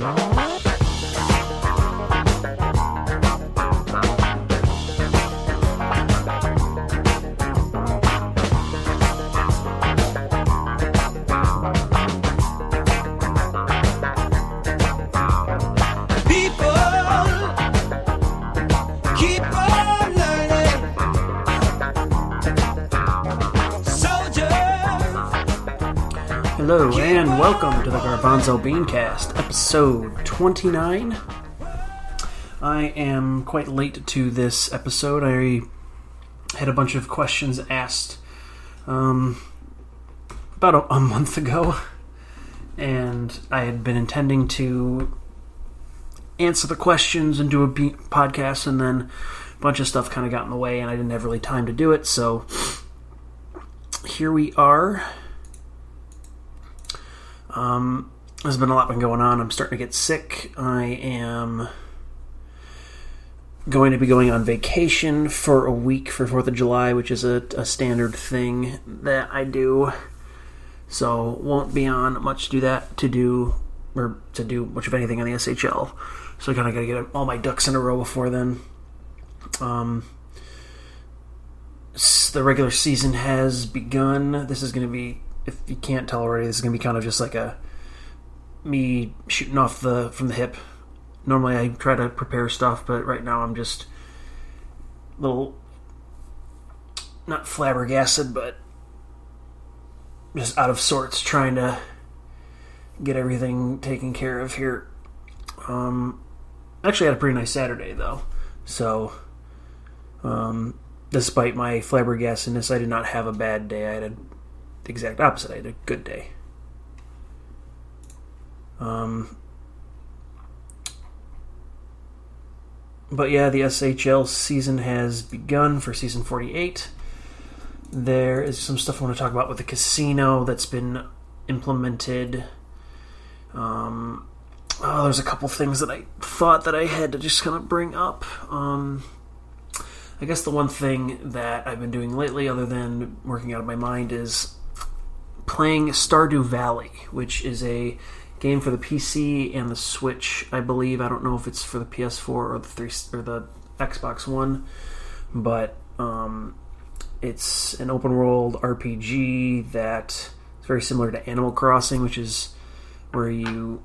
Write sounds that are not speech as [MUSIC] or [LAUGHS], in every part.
People Hello and welcome to the Garbanzo Beancast, episode 29. I am quite late to this episode. I had a bunch of questions asked um, about a, a month ago, and I had been intending to answer the questions and do a be- podcast, and then a bunch of stuff kind of got in the way, and I didn't have really time to do it, so here we are. Um, there's been a lot been going on. I'm starting to get sick. I am going to be going on vacation for a week for Fourth of July, which is a, a standard thing that I do. So won't be on much to do that to do or to do much of anything on the SHL. So I kind of got to get all my ducks in a row before then. Um, the regular season has begun. This is going to be, if you can't tell already, this is going to be kind of just like a me shooting off the from the hip. Normally, I try to prepare stuff, but right now I'm just a little not flabbergasted, but just out of sorts, trying to get everything taken care of here. Um, actually, had a pretty nice Saturday though, so um, despite my flabbergastedness, I did not have a bad day. I had a, the exact opposite. I had a good day. Um, but yeah, the SHL season has begun for season 48. There is some stuff I want to talk about with the casino that's been implemented. Um, oh, there's a couple things that I thought that I had to just kind of bring up. Um, I guess the one thing that I've been doing lately, other than working out of my mind, is playing Stardew Valley, which is a game for the PC and the Switch. I believe I don't know if it's for the PS4 or the three or the Xbox One, but um, it's an open world RPG that is very similar to Animal Crossing, which is where you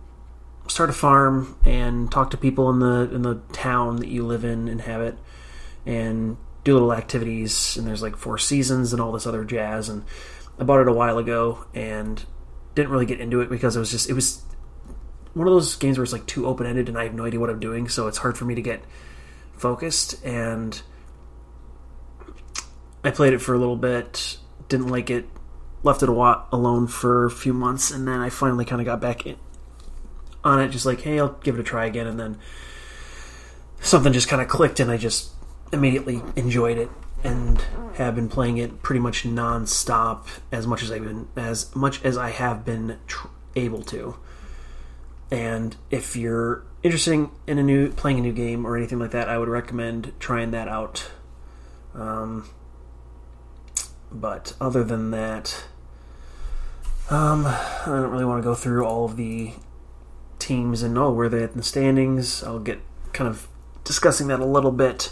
start a farm and talk to people in the in the town that you live in, and inhabit, and do little activities. And there's like four seasons and all this other jazz. And I bought it a while ago and didn't really get into it because it was just it was one of those games where it's like too open ended and I have no idea what I'm doing, so it's hard for me to get focused. And I played it for a little bit, didn't like it, left it a wa- alone for a few months, and then I finally kind of got back in, on it, just like, hey, I'll give it a try again, and then something just kind of clicked, and I just immediately enjoyed it and have been playing it pretty much non-stop as much as I've been as much as I have been tr- able to. And if you're interested in a new playing a new game or anything like that, I would recommend trying that out. Um, but other than that, um, I don't really want to go through all of the teams and oh where they're at in the standings. I'll get kind of discussing that a little bit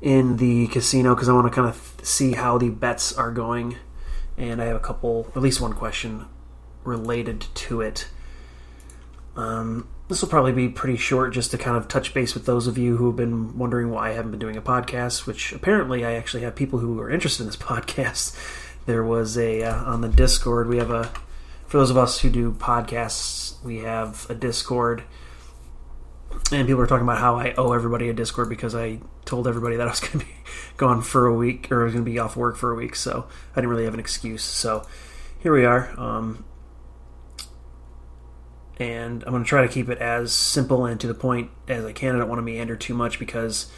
in the casino because I want to kind of see how the bets are going, and I have a couple, at least one question related to it. Um, this will probably be pretty short, just to kind of touch base with those of you who have been wondering why I haven't been doing a podcast. Which apparently I actually have people who are interested in this [LAUGHS] podcast. There was a uh, on the Discord. We have a for those of us who do podcasts, we have a Discord and people were talking about how I owe everybody a Discord because I told everybody that I was [LAUGHS] going to be gone for a week or I was going to be off work for a week, so I didn't really have an excuse. So here we are, um, and I'm going to try to keep it as simple and to the point as I can. I don't want to meander too much because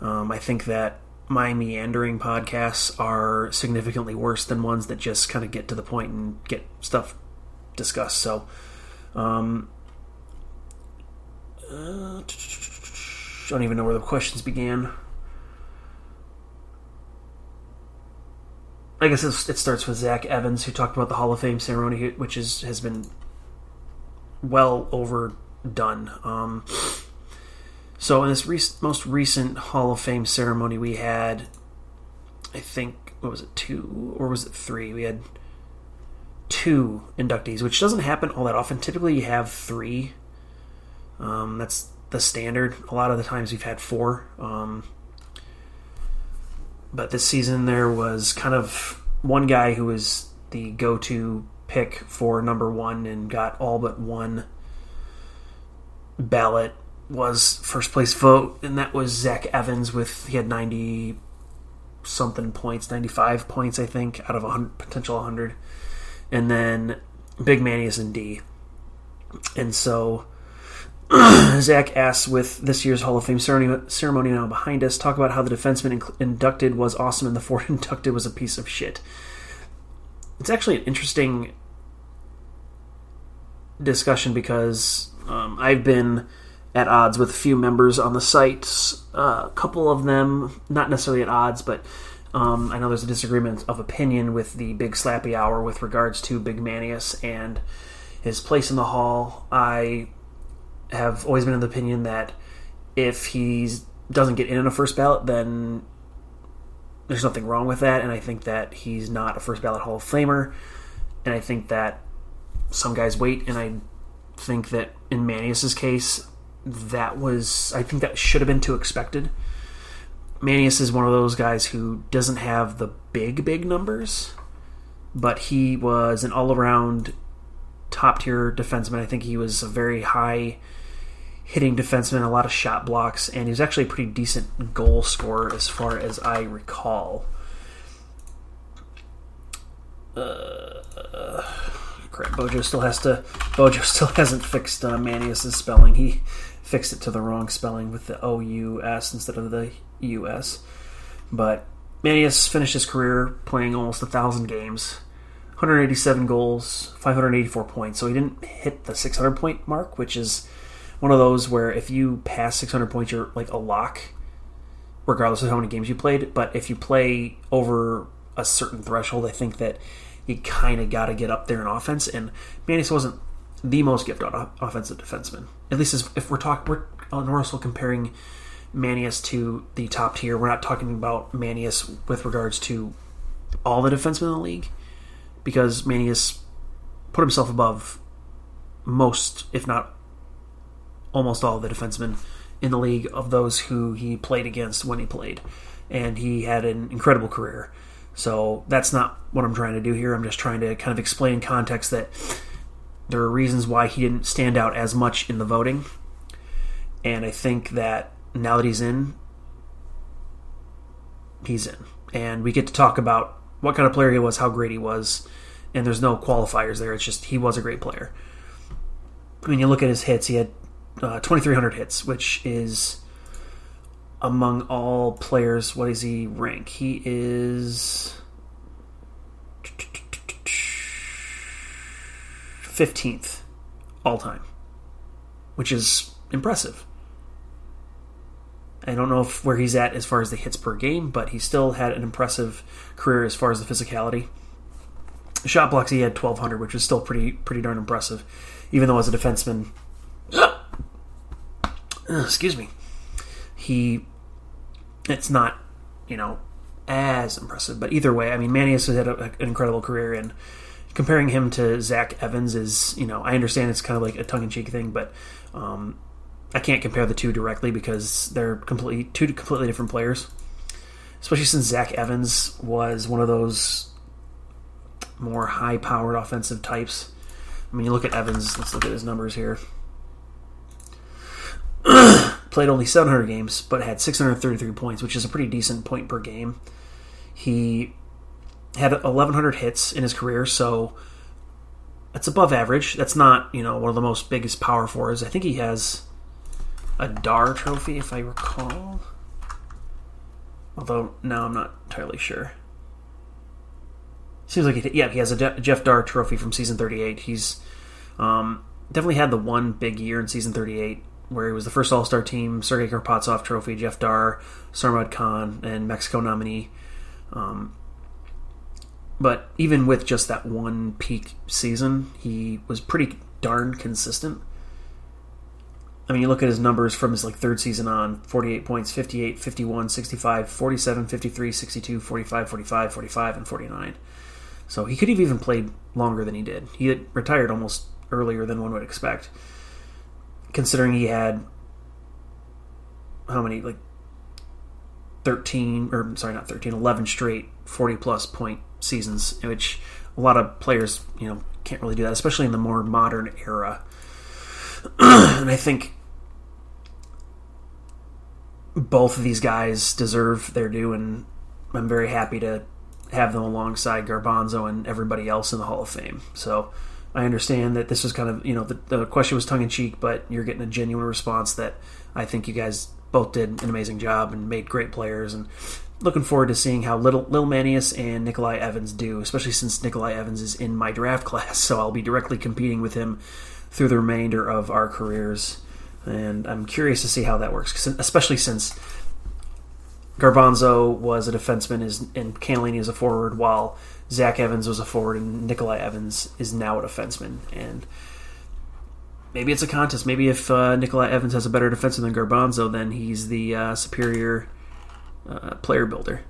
um, I think that my meandering podcasts are significantly worse than ones that just kind of get to the point and get stuff discussed. So. Um, uh, I don't even know where the questions began. I guess it starts with Zach Evans, who talked about the Hall of Fame ceremony, which is has been well overdone. Um, so in this most recent Hall of Fame ceremony, we had, I think, what was it, two or was it three? We had two inductees, which doesn't happen all that often. Typically, you have three. Um, that's the standard. A lot of the times, we've had four. Um, but this season, there was kind of one guy who was the go-to pick for number one and got all but one ballot was first place vote, and that was Zach Evans with he had ninety something points, ninety five points, I think, out of a potential hundred, and then Big Manius in D, and so. [CLEARS THROAT] Zach asks, with this year's Hall of Fame ceremony, now behind us, talk about how the defenseman inducted was awesome and the fourth [LAUGHS] inducted was a piece of shit. It's actually an interesting discussion because um, I've been at odds with a few members on the site. Uh, a couple of them, not necessarily at odds, but um, I know there's a disagreement of opinion with the Big Slappy Hour with regards to Big Manius and his place in the hall. I have always been of the opinion that if he doesn't get in on a first ballot, then there's nothing wrong with that, and I think that he's not a first ballot Hall of Famer, and I think that some guys wait, and I think that in Manius's case, that was I think that should have been too expected. Manius is one of those guys who doesn't have the big big numbers, but he was an all around top tier defenseman. I think he was a very high hitting defenseman, a lot of shot blocks, and he was actually a pretty decent goal scorer as far as I recall. Uh, crap, Bojo still has to. Bojo [LAUGHS] still hasn't fixed uh, Manius's spelling. He fixed it to the wrong spelling with the O U S instead of the U S. But Manius finished his career playing almost a thousand games, 187 goals, 584 points. So he didn't hit the 600 point mark, which is one of those where if you pass 600 points, you're like a lock, regardless of how many games you played. But if you play over a certain threshold, I think that you kind of got to get up there in offense. And Manius wasn't the most gifted offensive defenseman. At least if we're talking, we're also comparing Manius to the top tier. We're not talking about Manius with regards to all the defensemen in the league, because Manius put himself above most, if not almost all the defensemen in the league of those who he played against when he played. And he had an incredible career. So that's not what I'm trying to do here. I'm just trying to kind of explain in context that there are reasons why he didn't stand out as much in the voting. And I think that now that he's in, he's in. And we get to talk about what kind of player he was, how great he was. And there's no qualifiers there. It's just he was a great player. When you look at his hits, he had uh, 2,300 hits, which is among all players. What does he rank? He is 15th all time, which is impressive. I don't know if where he's at as far as the hits per game, but he still had an impressive career as far as the physicality. Shot blocks he had 1200, which is still pretty pretty darn impressive, even though as a defenseman, [CLEARS THROAT] excuse me, he it's not you know as impressive. But either way, I mean, Manius has had a, an incredible career, and comparing him to Zach Evans is you know I understand it's kind of like a tongue in cheek thing, but um, I can't compare the two directly because they're completely two completely different players. Especially since Zach Evans was one of those more high-powered offensive types. I mean, you look at Evans. Let's look at his numbers here. [CLEARS THROAT] Played only 700 games, but had 633 points, which is a pretty decent point per game. He had 1,100 hits in his career, so that's above average. That's not, you know, one of the most biggest power forwards. I think he has a Dar trophy, if I recall. Although now I'm not entirely sure. Seems like he, yeah, he has a Jeff Dar trophy from season 38. He's um, definitely had the one big year in season 38 where he was the first All Star team, Sergei Karpatsov trophy, Jeff Dar, Sarmad Khan, and Mexico nominee. Um, but even with just that one peak season, he was pretty darn consistent. I mean, you look at his numbers from his like third season on 48 points, 58, 51, 65, 47, 53, 62, 45, 45, 45, and 49. So he could have even played longer than he did. He retired almost earlier than one would expect, considering he had how many, like 13, or sorry, not 13, 11 straight 40 plus point seasons, which a lot of players, you know, can't really do that, especially in the more modern era. [CLEARS THROAT] and I think both of these guys deserve their due, and I'm very happy to have them alongside Garbanzo and everybody else in the Hall of Fame. So I understand that this was kind of, you know, the, the question was tongue in cheek, but you're getting a genuine response that I think you guys both did an amazing job and made great players. And looking forward to seeing how little Lil Manius and Nikolai Evans do, especially since Nikolai Evans is in my draft [LAUGHS] class, so I'll be directly competing with him through the remainder of our careers. And I'm curious to see how that works, especially since Garbanzo was a defenseman is, and Cannellini is a forward, while Zach Evans was a forward and Nikolai Evans is now a defenseman. And maybe it's a contest. Maybe if uh, Nikolai Evans has a better defenseman than Garbanzo, then he's the uh, superior uh, player builder.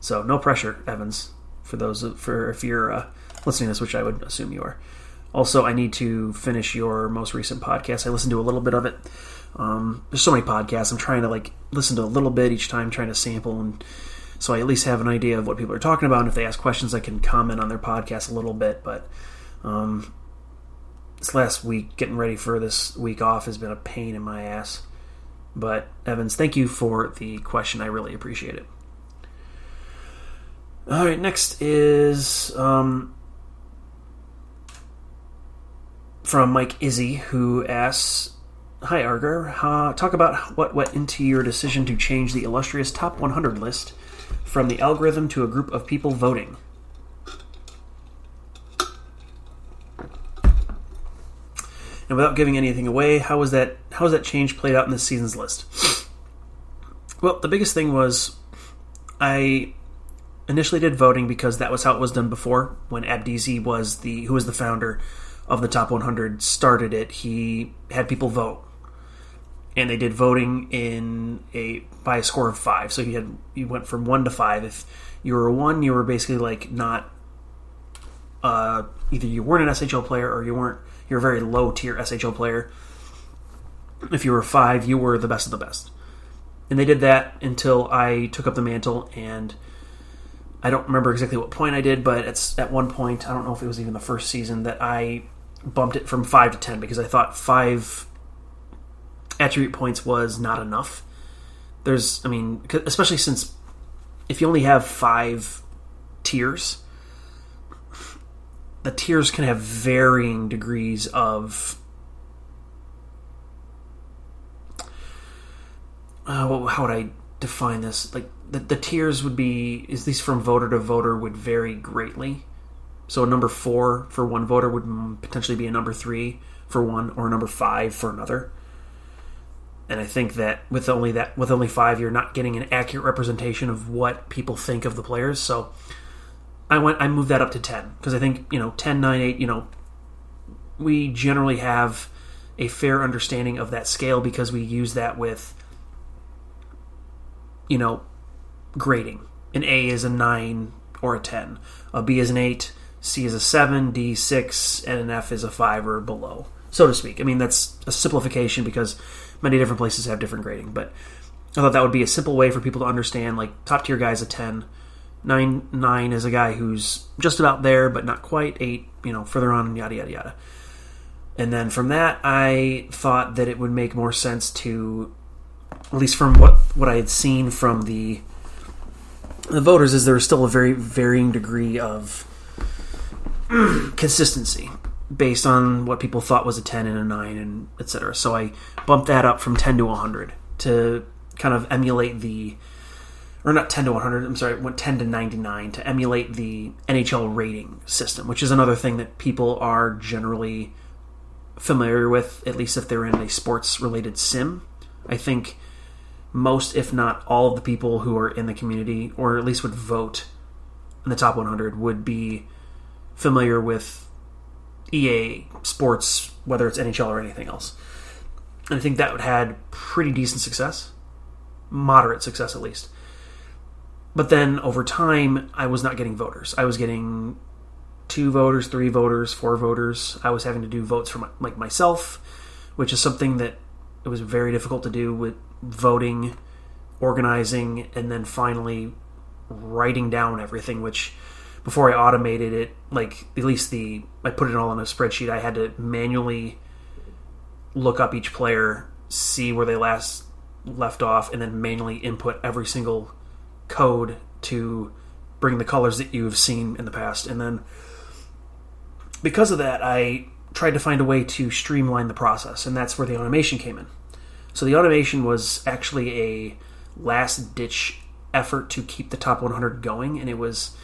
So no pressure, Evans. For those for if you're uh, listening to this, which I would assume you are. Also, I need to finish your most recent podcast. I listened to a little bit of it. Um, there's so many podcasts. I'm trying to like listen to a little bit each time, trying to sample, and so I at least have an idea of what people are talking about. And if they ask questions, I can comment on their podcast a little bit. But um, this last week, getting ready for this week off, has been a pain in my ass. But Evans, thank you for the question. I really appreciate it. All right, next is um, from Mike Izzy, who asks, "Hi Arger, uh, talk about what went into your decision to change the illustrious top 100 list from the algorithm to a group of people voting." And without giving anything away, how was that? How was that change played out in this season's list? Well, the biggest thing was I initially did voting because that was how it was done before. When Abdizi was the who was the founder of the top 100 started it, he had people vote, and they did voting in a by a score of five. So you had you went from one to five. If you were a one, you were basically like not uh, either you weren't an SHL player or you weren't you're a very low tier SHL player. If you were five, you were the best of the best. And they did that until I took up the mantle, and I don't remember exactly what point I did, but it's at one point, I don't know if it was even the first season, that I bumped it from five to ten because I thought five attribute points was not enough. There's, I mean, especially since if you only have five tiers, the tiers can have varying degrees of uh, how would I define this? Like the, the tiers would be, at least from voter to voter, would vary greatly. So a number four for one voter would potentially be a number three for one, or a number five for another. And I think that with only that, with only five, you're not getting an accurate representation of what people think of the players. So I went I moved that up to 10 because I think, you know, 10 9 8, you know, we generally have a fair understanding of that scale because we use that with you know, grading. An A is a 9 or a 10. A B is an 8, C is a 7, D 6, and an F is a 5 or below, so to speak. I mean, that's a simplification because many different places have different grading, but I thought that would be a simple way for people to understand like top tier guys a 10 Nine nine is a guy who's just about there, but not quite. Eight, you know, further on, yada yada yada. And then from that, I thought that it would make more sense to, at least from what what I had seen from the the voters, is there was still a very varying degree of [CLEARS THROAT] consistency based on what people thought was a 10 and a 9 and etc. So I bumped that up from 10 to 100 to kind of emulate the or not 10 to 100, I'm sorry, went 10 to 99 to emulate the NHL rating system, which is another thing that people are generally familiar with, at least if they're in a sports related sim. I think most, if not all, of the people who are in the community, or at least would vote, in the top 100 would be familiar with EA sports, whether it's NHL or anything else. And I think that had pretty decent success, moderate success at least. But then over time, I was not getting voters. I was getting two voters, three voters, four voters. I was having to do votes for my, like myself, which is something that it was very difficult to do with voting, organizing, and then finally writing down everything. Which before I automated it, like at least the I put it all in a spreadsheet. I had to manually look up each player, see where they last left off, and then manually input every single code to bring the colors that you've seen in the past. And then because of that, I tried to find a way to streamline the process, and that's where the automation came in. So the automation was actually a last ditch effort to keep the top 100 going, and it was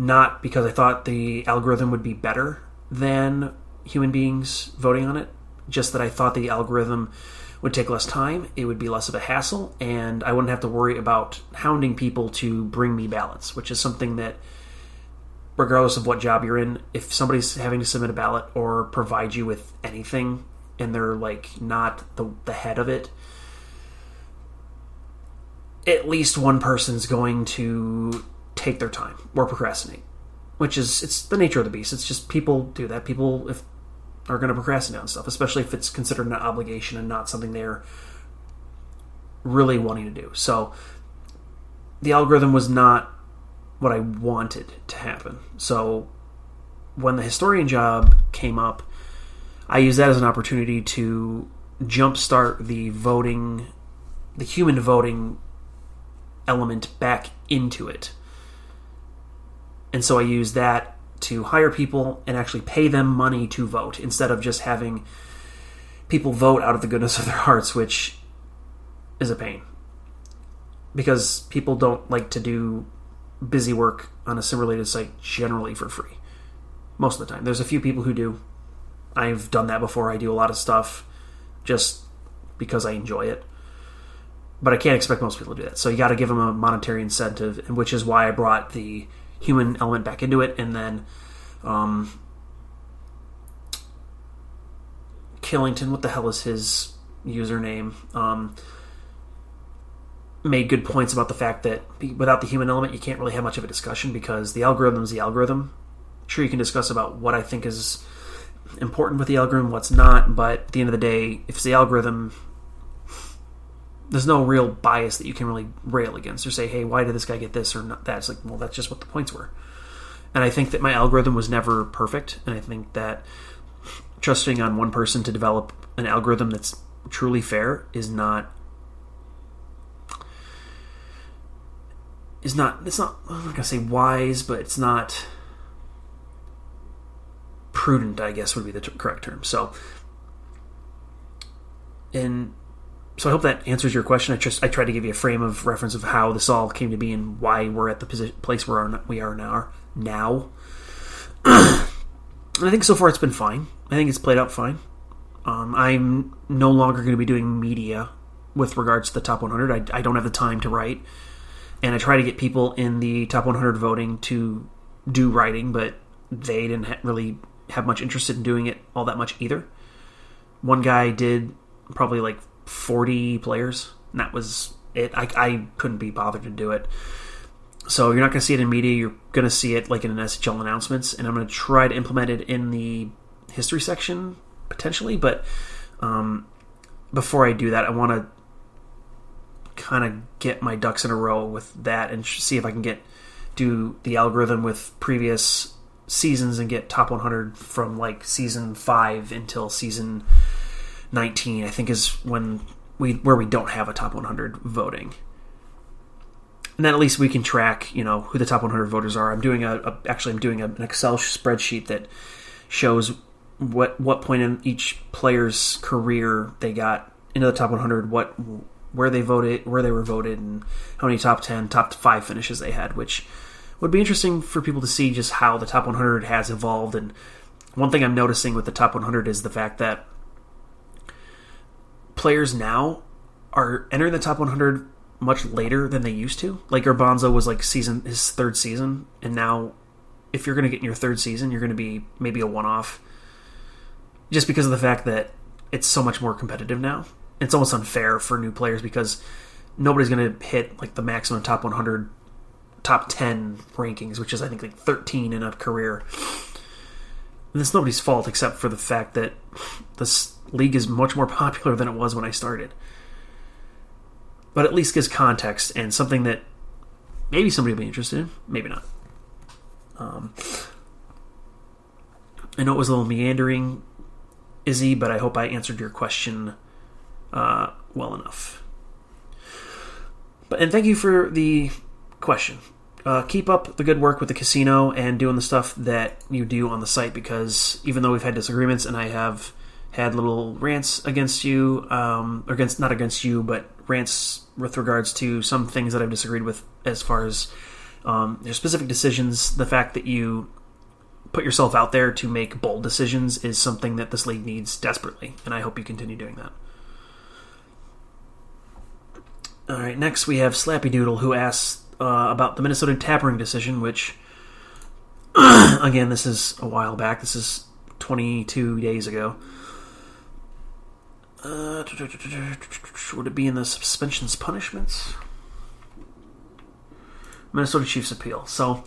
not because I thought the algorithm would be better than human beings voting on it, just that I thought the algorithm would take less time, it would be less of a hassle, and I wouldn't have to worry about hounding people to bring me ballots, which is something that, regardless of what job you're in, if somebody's having to submit a ballot or provide you with anything and they're like not the, the head of it, at least one person's going to take their time or procrastinate, which is it's the nature of the beast. It's just people do that. People if are going to procrastinate on stuff, especially if it's considered an obligation and not something they're really wanting to do. So the algorithm was not what I wanted to happen. So when the historian job came up, I used that as an opportunity to jumpstart the voting, the human voting element back into it. And so I use that to hire people and actually pay them money to vote instead of just having people vote out of the goodness of their hearts, which is a pain. Because people don't like to do busy work on a simulated site generally for free. Most of the time. There's a few people who do. I've done that before. I do a lot of stuff just because I enjoy it. But I can't expect most people to do that. So you got to give them a monetary incentive, which is why I brought the human element back into it, and then um, Killington, what the hell is his username? Um, made good points about the fact that without the human element, you can't really have much of a discussion because the algorithm is the algorithm. Sure, you can discuss about what I think is important with the algorithm, what's not, but at the end of the day, if it's the algorithm, there's no real bias that you can really rail against or say, hey, why did this guy get this or not that? It's like, well, that's just what the points were. And I think that my algorithm was never perfect, and I think that trusting on one person to develop an algorithm that's truly fair is not is not it's not I'm not gonna say wise, but it's not prudent. I guess would be the t- correct term. So, and so I hope that answers your question. I just I tried to give you a frame of reference of how this all came to be and why we're at the position, place where we are now. Now, [CLEARS THROAT] and I think so far it's been fine. I think it's played out fine. Um, I'm no longer going to be doing media with regards to the top 100. I, I don't have the time to write, and I try to get people in the top 100 voting to do writing, but they didn't ha- really have much interest in doing it all that much either. One guy did probably like 40 players, and that was it. I, I couldn't be bothered to do it. So you're not going to see it in media. You're going to see it like in an SHL announcements, and I'm going to try to implement it in the history section potentially. But um, before I do that, I want to kind of get my ducks in a row with that and see if I can get do the algorithm with previous seasons and get top 100 from like season five until season 19. I think is when we where we don't have a top 100 voting and then at least we can track you know who the top 100 voters are i'm doing a, a actually i'm doing a, an excel spreadsheet that shows what what point in each player's career they got into the top 100 what where they voted where they were voted and how many top 10 top 5 finishes they had which would be interesting for people to see just how the top 100 has evolved and one thing i'm noticing with the top 100 is the fact that players now are entering the top 100 much later than they used to. Like Garbanzo was like season his third season, and now if you're going to get in your third season, you're going to be maybe a one off, just because of the fact that it's so much more competitive now. It's almost unfair for new players because nobody's going to hit like the maximum top 100, top 10 rankings, which is I think like 13 in a career. And it's nobody's fault except for the fact that this league is much more popular than it was when I started. But at least gives context and something that maybe somebody will be interested in, maybe not. Um, I know it was a little meandering, Izzy, but I hope I answered your question uh, well enough. But and thank you for the question. Uh, keep up the good work with the casino and doing the stuff that you do on the site because even though we've had disagreements and I have had little rants against you, um, or against not against you, but rants with regards to some things that I've disagreed with as far as um, your specific decisions. The fact that you put yourself out there to make bold decisions is something that this league needs desperately, and I hope you continue doing that. All right, next we have Slappy Doodle who asks uh, about the Minnesota tampering decision, which, [CLEARS THROAT] again, this is a while back. This is 22 days ago. Uh, would it be in the suspensions punishments? Minnesota Chiefs appeal. So,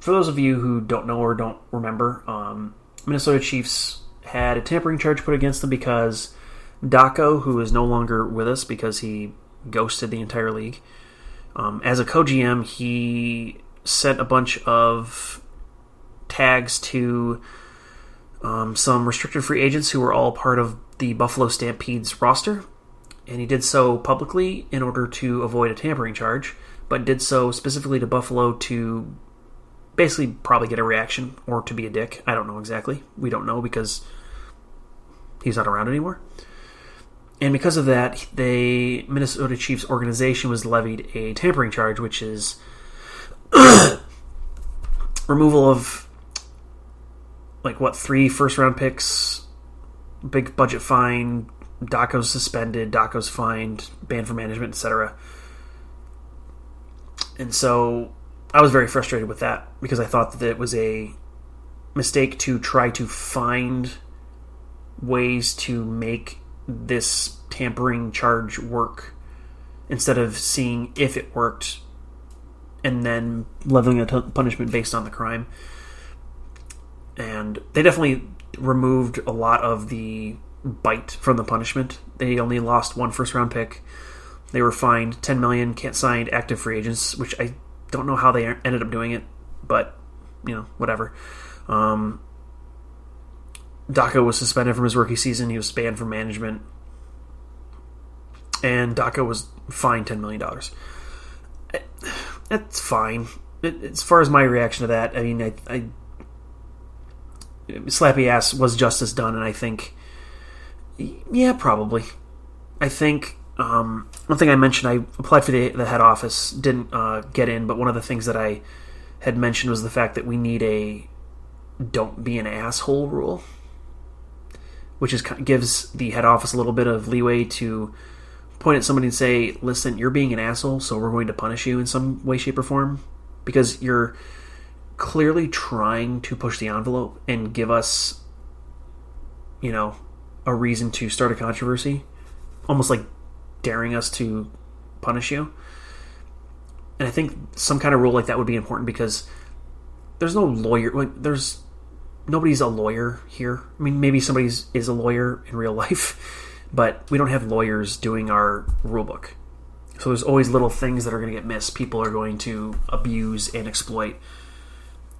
for those of you who don't know or don't remember, um, Minnesota Chiefs had a tampering charge put against them because Daco, who is no longer with us because he ghosted the entire league, um, as a co GM, he sent a bunch of tags to um, some restricted free agents who were all part of the Buffalo Stampede's roster, and he did so publicly in order to avoid a tampering charge, but did so specifically to Buffalo to basically probably get a reaction or to be a dick. I don't know exactly. We don't know because he's not around anymore. And because of that, the Minnesota Chiefs organization was levied a tampering charge, which is [COUGHS] removal of like what three first round picks, big budget fine, Daco's suspended, Daco's fined, banned from management, etc. And so I was very frustrated with that because I thought that it was a mistake to try to find ways to make this tampering charge work instead of seeing if it worked and then leveling a punishment based on the crime. And they definitely removed a lot of the bite from the punishment. They only lost one first round pick. They were fined 10 million, can't sign active free agents, which I don't know how they ended up doing it, but you know, whatever. Um, Daco was suspended from his rookie season. He was banned from management, and Daco was fined ten million dollars. That's fine. It, as far as my reaction to that, I mean, I, I slappy ass was justice done, and I think, yeah, probably. I think um, one thing I mentioned, I applied for the, the head office, didn't uh, get in, but one of the things that I had mentioned was the fact that we need a "don't be an asshole" rule which is gives the head office a little bit of leeway to point at somebody and say, "Listen, you're being an asshole, so we're going to punish you in some way, shape, or form because you're clearly trying to push the envelope and give us, you know, a reason to start a controversy, almost like daring us to punish you." And I think some kind of rule like that would be important because there's no lawyer. Like, there's nobody's a lawyer here. I mean, maybe somebody's is a lawyer in real [LAUGHS] life, but we don't have lawyers doing our rulebook. So there's always little things that are going to get missed. People are going to abuse and exploit.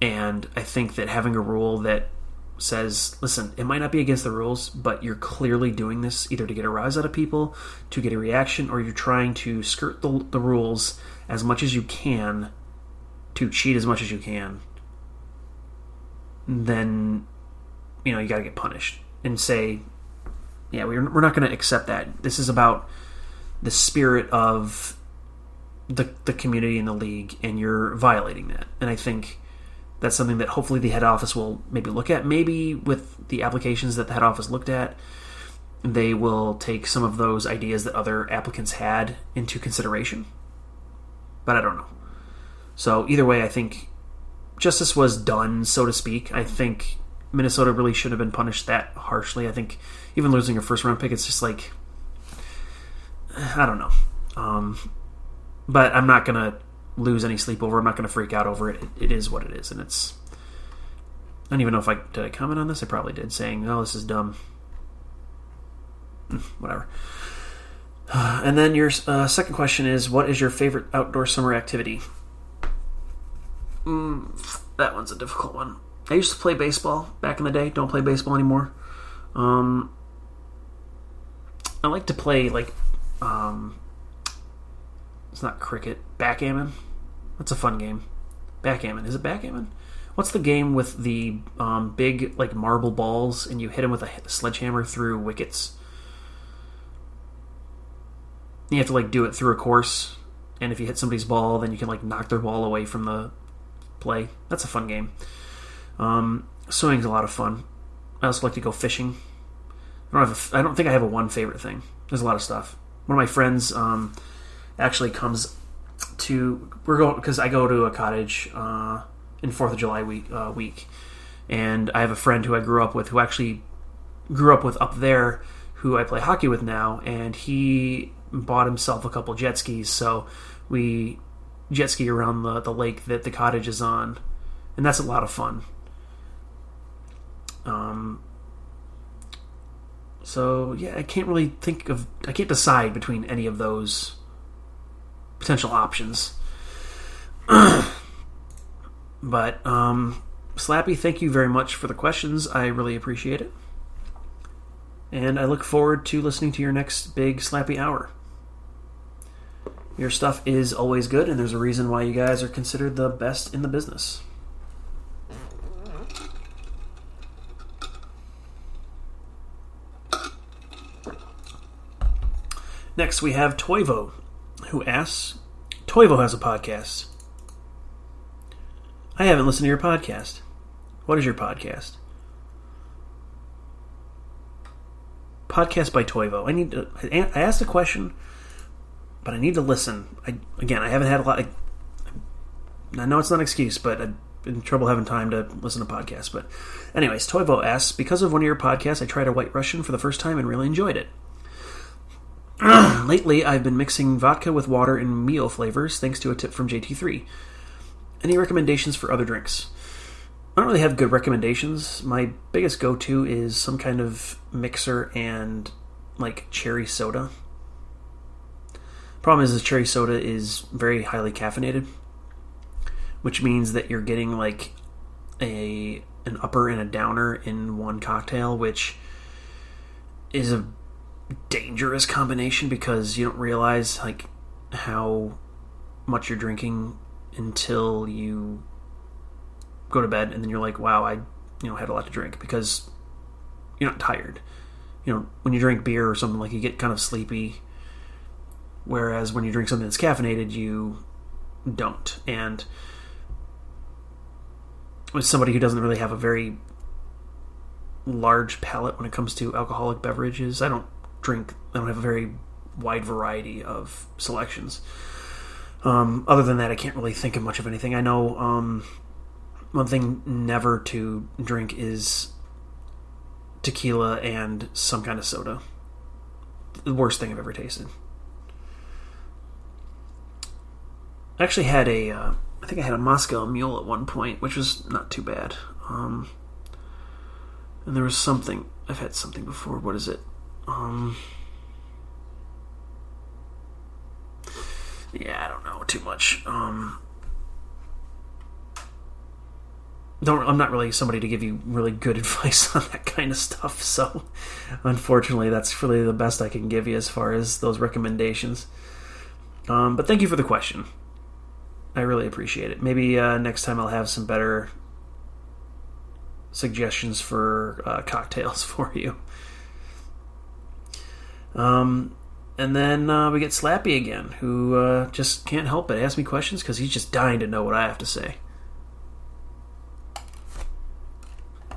And I think that having a rule that says, listen, it might not be against the rules, but you're clearly doing this either to get a rise out of people, to get a reaction, or you're trying to skirt the, the rules as much as you can to cheat as much as you can then you know you got to get punished and say, yeah, we're we're not going to accept that. This is about the spirit of the the community and the league, and you're violating that. And I think that's something that hopefully the head office will maybe look at. Maybe with the applications that the head office looked at, they will take some of those ideas that other applicants had into consideration but I don't know. So either way, I think justice was done, so to speak. I think Minnesota really shouldn't have been punished that harshly. I think even losing a first round pick, it's just like I don't know. Um, but I'm not gonna lose any sleep over. I'm not gonna freak out over it. it. It is what it is, and it's. I don't even know if I did I comment on this. I probably did, saying, "Oh, this is dumb." [LAUGHS] Whatever. [SIGHS] And then your uh, second question is, what is your favorite outdoor summer activity? Mm, that one's a difficult one. I used to play baseball back in the day. Don't play baseball anymore. Um, I like to play like, um, it's not cricket, backgammon. That's a fun game. Backgammon is it backgammon? What's the game with the um, big like marble balls and you hit them with a sledgehammer through wickets? You have to like do it through a course, and if you hit somebody's ball, then you can like knock their ball away from the play. That's a fun game. Um, swimming's a lot of fun. I also like to go fishing. I don't have. A, I don't think I have a one favorite thing. There's a lot of stuff. One of my friends um, actually comes to. We're going because I go to a cottage uh, in Fourth of July week uh, week, and I have a friend who I grew up with who actually grew up with up there, who I play hockey with now, and he bought himself a couple jet skis. So we jet ski around the the lake that the cottage is on, and that's a lot of fun. Um, so yeah, I can't really think of. I can't decide between any of those potential options. [CLEARS THROAT] but um, Slappy, thank you very much for the questions. I really appreciate it, and I look forward to listening to your next big Slappy hour. Your stuff is always good, and there's a reason why you guys are considered the best in the business. Next, we have Toivo, who asks Toivo has a podcast. I haven't listened to your podcast. What is your podcast? Podcast by Toivo. I need to. I asked a question, but I need to listen. I, again, I haven't had a lot. I, I know it's not an excuse, but I've been in trouble having time to listen to podcasts. But, anyways, Toivo asks Because of one of your podcasts, I tried a White Russian for the first time and really enjoyed it. [CLEARS THROAT] Lately, I've been mixing vodka with water and MiO flavors thanks to a tip from JT3. Any recommendations for other drinks? I don't really have good recommendations. My biggest go to is some kind of mixer and like cherry soda. Problem is, is cherry soda is very highly caffeinated, which means that you're getting like a an upper and a downer in one cocktail, which is a dangerous combination because you don't realize like how much you're drinking until you go to bed and then you're like wow i you know had a lot to drink because you're not tired. You know when you drink beer or something like you get kind of sleepy whereas when you drink something that's caffeinated you don't. And with somebody who doesn't really have a very large palate when it comes to alcoholic beverages i don't drink. I don't have a very wide variety of selections. Um, other than that i can't really think of much of anything. I know um, one thing never to drink is tequila and some kind of soda. The worst thing i've ever tasted. I actually had a uh, i think i had a moscow mule at one point which was not too bad. Um, and there was something i've had something before. What is it um, yeah, I don't know too much. Um, don't I'm not really somebody to give you really good [LAUGHS] advice on that kind of stuff. So, unfortunately, that's really the best I can give you as far as those recommendations. Um, but thank you for the question. I really appreciate it. Maybe uh, next time I'll have some better suggestions for uh, cocktails [LAUGHS] for you. Um, and then uh, we get Slappy again, who uh, just can't help but ask me questions because he's just dying to know what I have to say.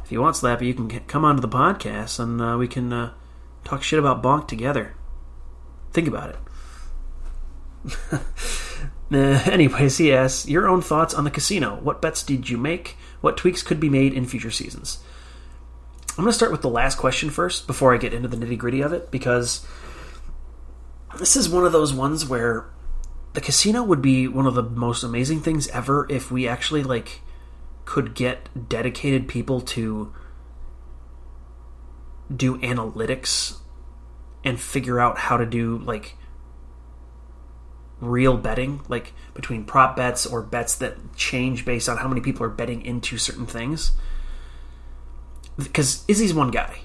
If you want Slappy, you can come onto the podcast and uh, we can uh, talk shit about Bonk together. Think about it. [LAUGHS] Uh, anyways, he asks your own thoughts on the casino. What bets did you make? What tweaks could be made in future seasons? I'm going to start with the last question first before I get into the nitty gritty of it because this is one of those ones where the casino would be one of the most amazing things ever if we actually like could get dedicated people to do analytics and figure out how to do like real betting, like between prop bets or bets that change based on how many people are betting into certain things. Because Izzy's one guy.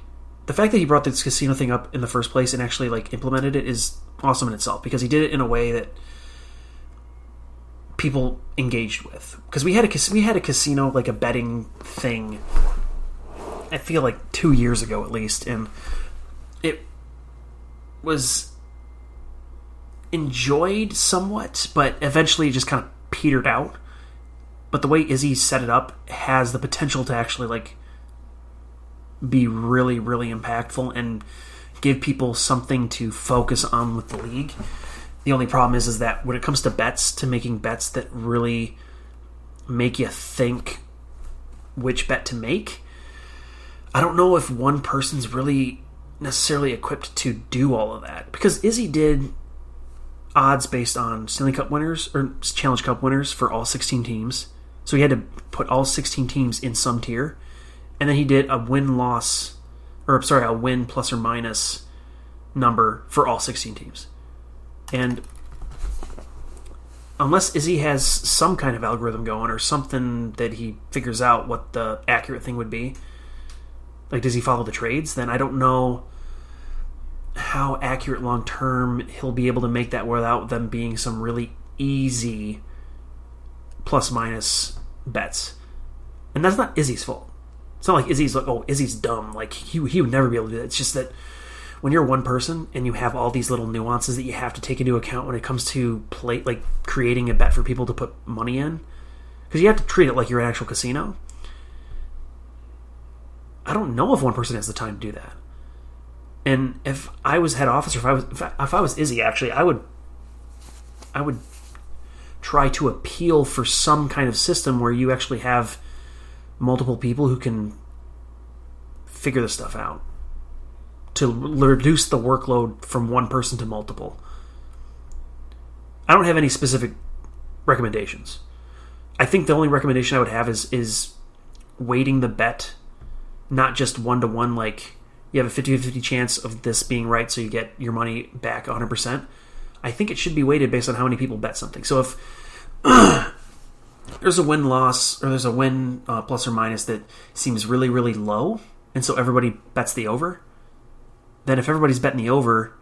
The fact that he brought this casino thing up in the first place and actually like implemented it is awesome in itself because he did it in a way that people engaged with. Because we had a we had a casino like a betting thing. I feel like two years ago at least, and it was enjoyed somewhat, but eventually just kind of petered out. But the way Izzy set it up has the potential to actually like be really, really impactful and give people something to focus on with the league. The only problem is, is that when it comes to bets, to making bets that really make you think which bet to make, I don't know if one person's really necessarily equipped to do all of that because Izzy did odds based on Stanley Cup winners or Challenge Cup winners for all 16 teams. So he had to put all 16 teams in some tier. And then he did a win loss, or sorry, a win plus or minus number for all 16 teams. And unless Izzy has some kind of algorithm going or something that he figures out what the accurate thing would be, like does he follow the trades, then I don't know how accurate long term he'll be able to make that without them being some really easy plus minus bets. And that's not Izzy's fault. It's not like Izzy's like, oh, Izzy's dumb. Like he he would never be able to do that. It's just that when you're one person and you have all these little nuances that you have to take into account when it comes to play like creating a bet for people to put money in, because you have to treat it like you're an actual casino. I don't know if one person has the time to do that. And if I was head officer, if I was if I, if I was Izzy, actually, I would I would try to appeal for some kind of system where you actually have multiple people who can figure this stuff out to reduce the workload from one person to multiple. I don't have any specific recommendations. I think the only recommendation I would have is is weighting the bet, not just one to one like you have a 50 50 chance of this being right, so you get your money back 100%. I think it should be weighted based on how many people bet something. So if [CLEARS THROAT] there's a win loss or there's a win uh, plus or minus that seems really, really low, and so everybody bets the over, then if everybody's betting the over,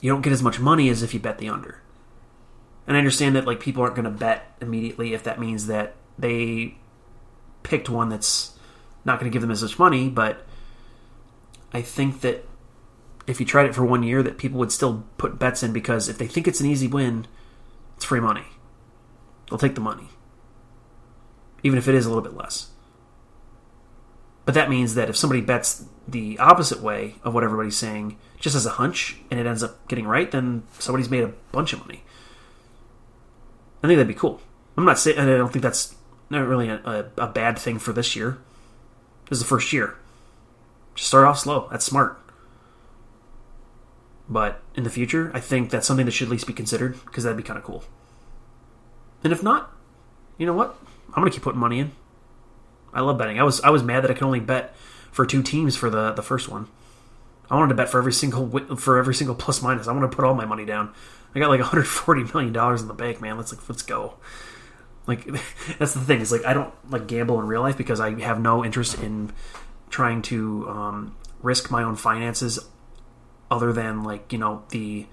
you don't get as much money as if you bet the under. And I understand that like people aren't going to bet immediately if that means that they picked one that's not going to give them as much money, but I think that if you tried it for one year, that people would still put bets in because if they think it's an easy win, it's free money. They'll take the money, even if it is a little bit less. But that means that if somebody bets the opposite way of what everybody's saying, just as a hunch, and it ends up getting right, then somebody's made a bunch of money. I think that'd be cool. I'm not saying I don't think that's not really a, a, a bad thing for this year. This is the first year. Just start off slow. That's smart. But in the future, I think that's something that should at least be considered because that'd be kind of cool. And if not, you know what? I'm gonna keep putting money in. I love betting. I was I was mad that I could only bet for two teams for the the first one. I wanted to bet for every single for every single [LAUGHS] plus minus. I want to put all my money down. I got like [LAUGHS] 140 million dollars in the bank, man. Let's like let's go. Like [LAUGHS] that's the thing. Is like I don't like gamble in real life because I have no interest in trying to um, risk my own finances, other than like you know the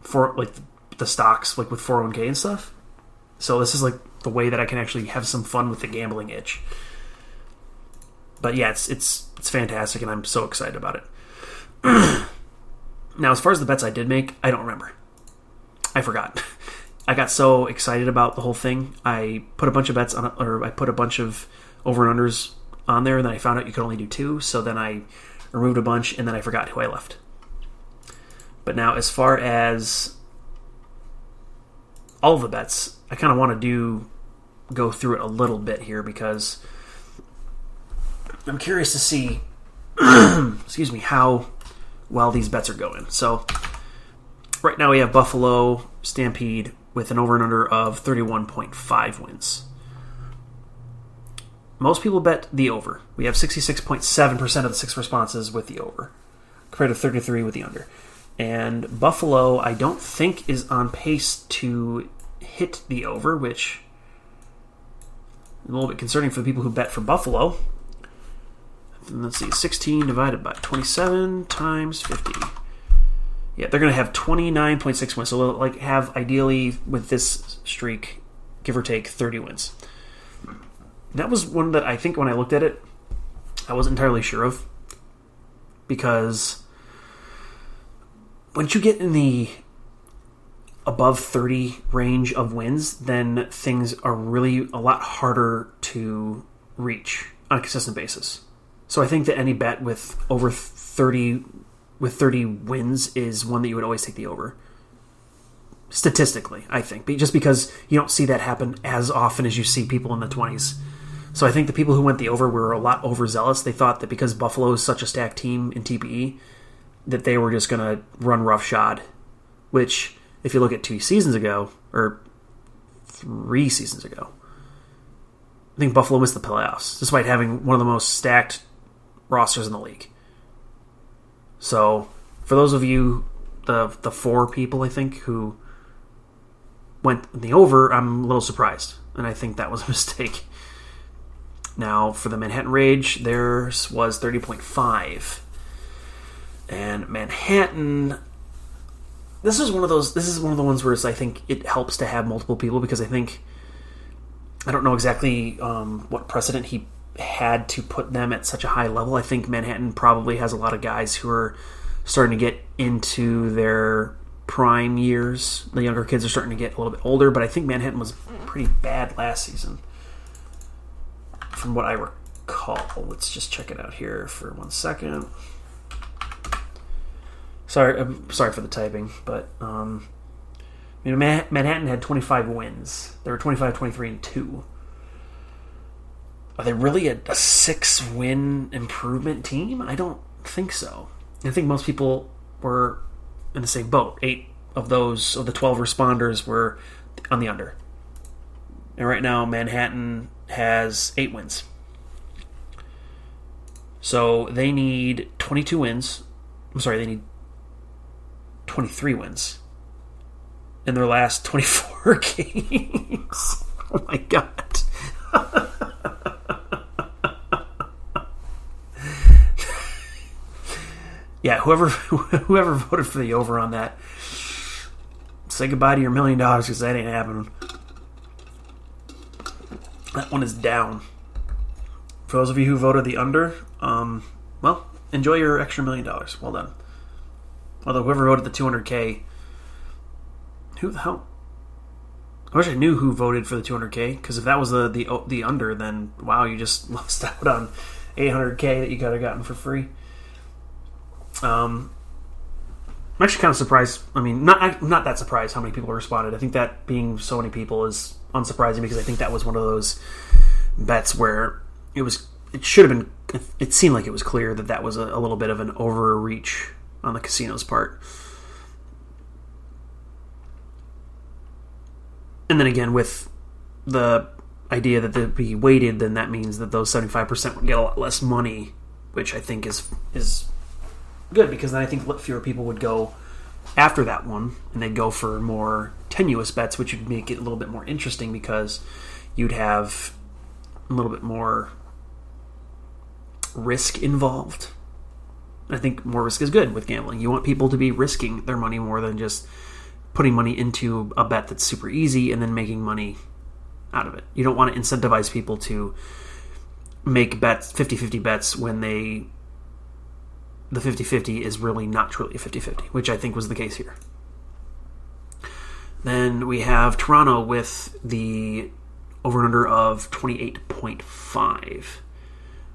for like the stocks like with 401k and stuff. So this is like the way that I can actually have some fun with the gambling itch. But yeah, it's it's it's fantastic, and I'm so excited about it. [CLEARS THROAT] now, as far as the bets I did make, I don't remember. I forgot. [LAUGHS] I got so excited about the whole thing. I put a bunch of bets on, or I put a bunch of over and unders on there, and then I found out you could only do two. So then I removed a bunch, and then I forgot who I left. But now, as far as all the bets, I kind of want to do go through it a little bit here because I'm curious to see, [CLEARS THROAT] excuse me, how well these bets are going. So right now we have Buffalo Stampede with an over and under of 31.5 wins. Most people bet the over. We have 66.7% of the six responses with the over, compared to 33 with the under. And Buffalo, I don't think, is on pace to hit the over, which is a little bit concerning for the people who bet for Buffalo. And let's see, 16 divided by 27 times 50. Yeah, they're going to have 29.6 wins. So they'll like have ideally with this streak, give or take 30 wins. That was one that I think when I looked at it, I wasn't entirely sure of because once you get in the above 30 range of wins, then things are really a lot harder to reach on a consistent basis. So I think that any bet with over 30 with 30 wins is one that you would always take the over. Statistically, I think, just because you don't see that happen as often as you see people in the 20s. So I think the people who went the over were a lot overzealous. They thought that because Buffalo is such a stacked team in TPE, that they were just going to run roughshod. Which, if you look at two seasons ago, or three seasons ago, I think Buffalo missed the playoffs, despite having one of the most stacked rosters in the league. So, for those of you, the the four people I think who went the over, I'm a little surprised, and I think that was a [LAUGHS] mistake. Now, for the Manhattan Rage, theirs was 30.5. And Manhattan, this is one of those. This is one of the ones where I think it helps to have multiple people because I think I don't know exactly um, what precedent he had to put them at such a high level. I think Manhattan probably has a lot of guys who are starting to get into their prime years. The younger kids are starting to get a little bit older, but I think Manhattan was pretty bad last season, from what I recall. Let's just check it out here for one second. Sorry, I'm sorry for the typing, but um, Manhattan had 25 wins. They were 25, 23, and two. Are they really a, a six win improvement team? I don't think so. I think most people were in the same boat. Eight of those of the 12 responders were on the under. And right now, Manhattan has eight wins. So they need 22 wins. I'm sorry, they need 23 wins in their last 24 [LAUGHS] games. oh my god. yeah, whoever [LAUGHS] whoever voted for the over on that, say goodbye to your million dollars because that ain't happening. That one is down. For those of you who voted the under, um, well, enjoy your extra million dollars. Well done. Although whoever voted the 200k, who the hell? I wish I knew who voted for the 200k because if that was the the the under, then wow, you just [LAUGHS] lost out on 800k that you could have gotten for free. Um, I'm actually kind of surprised. I mean, not not that surprised how many people responded. I think that being so many people is unsurprising because I think that was one of those bets where it was it should have been. It seemed like it was clear that that was a, a little bit of an overreach on the casino's part. And then again, with the idea that they'd be weighted, then that means that those seventy five percent would get a lot less money, which I think is is good because then I think fewer people would go after that one, and they'd go for more tenuous bets, which would make it a little bit more interesting because you'd have a little bit more risk involved. I think more risk is good with gambling. You want people to be risking their money more than just putting money into a bet that's super easy and then making money out of it. You don't want to incentivize people to make bets 50-50 bets when they the 50-50 is really not truly a 50-50, which I think was the case here. Then we have Toronto with the over under of 28.5.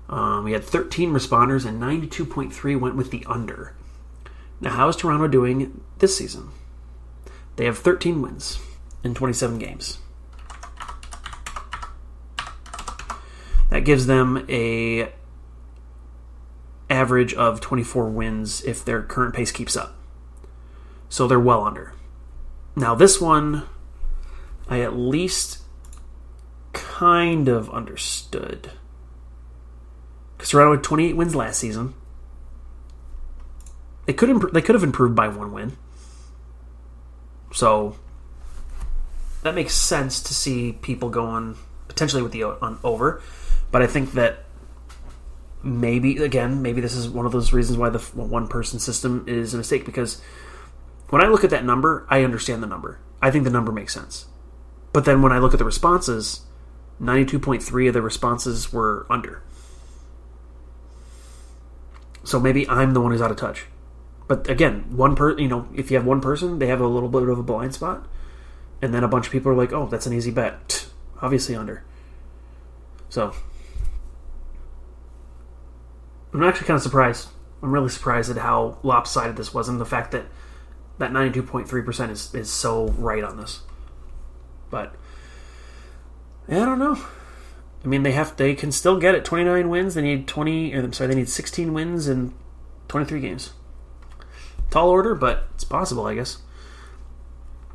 Um, we had 13 responders, and 92.3 went with the under. Now, how is Toronto doing this season? They have 13 wins. in 27 games. That gives them a average of 24 wins if their current pace keeps up. So they're well under. Now this one I at least kind of understood. Because Toronto had 28 wins last season. They could imp- they could have improved by one win. So that makes sense to see people going potentially with the on over, but I think that maybe again maybe this is one of those reasons why the one person system is a mistake because when I look at that number, I understand the number. I think the number makes sense. But then when I look at the responses, 92.3 of the responses were under. So maybe I'm the one who's out of touch. But again, one per you know, if you have one person, they have a little bit of a blind spot, and then a bunch of people are like, "Oh, that's an easy bet." [TSK] Obviously under. So I'm actually kind of surprised. I'm really surprised at how lopsided this was, and the fact that that 92.3% is is so right on this. But I don't know. I mean, they have they can still get it. 29 wins. They need 20. Or, I'm sorry, they need 16 wins in 23 games. Tall order, but it's possible, I guess.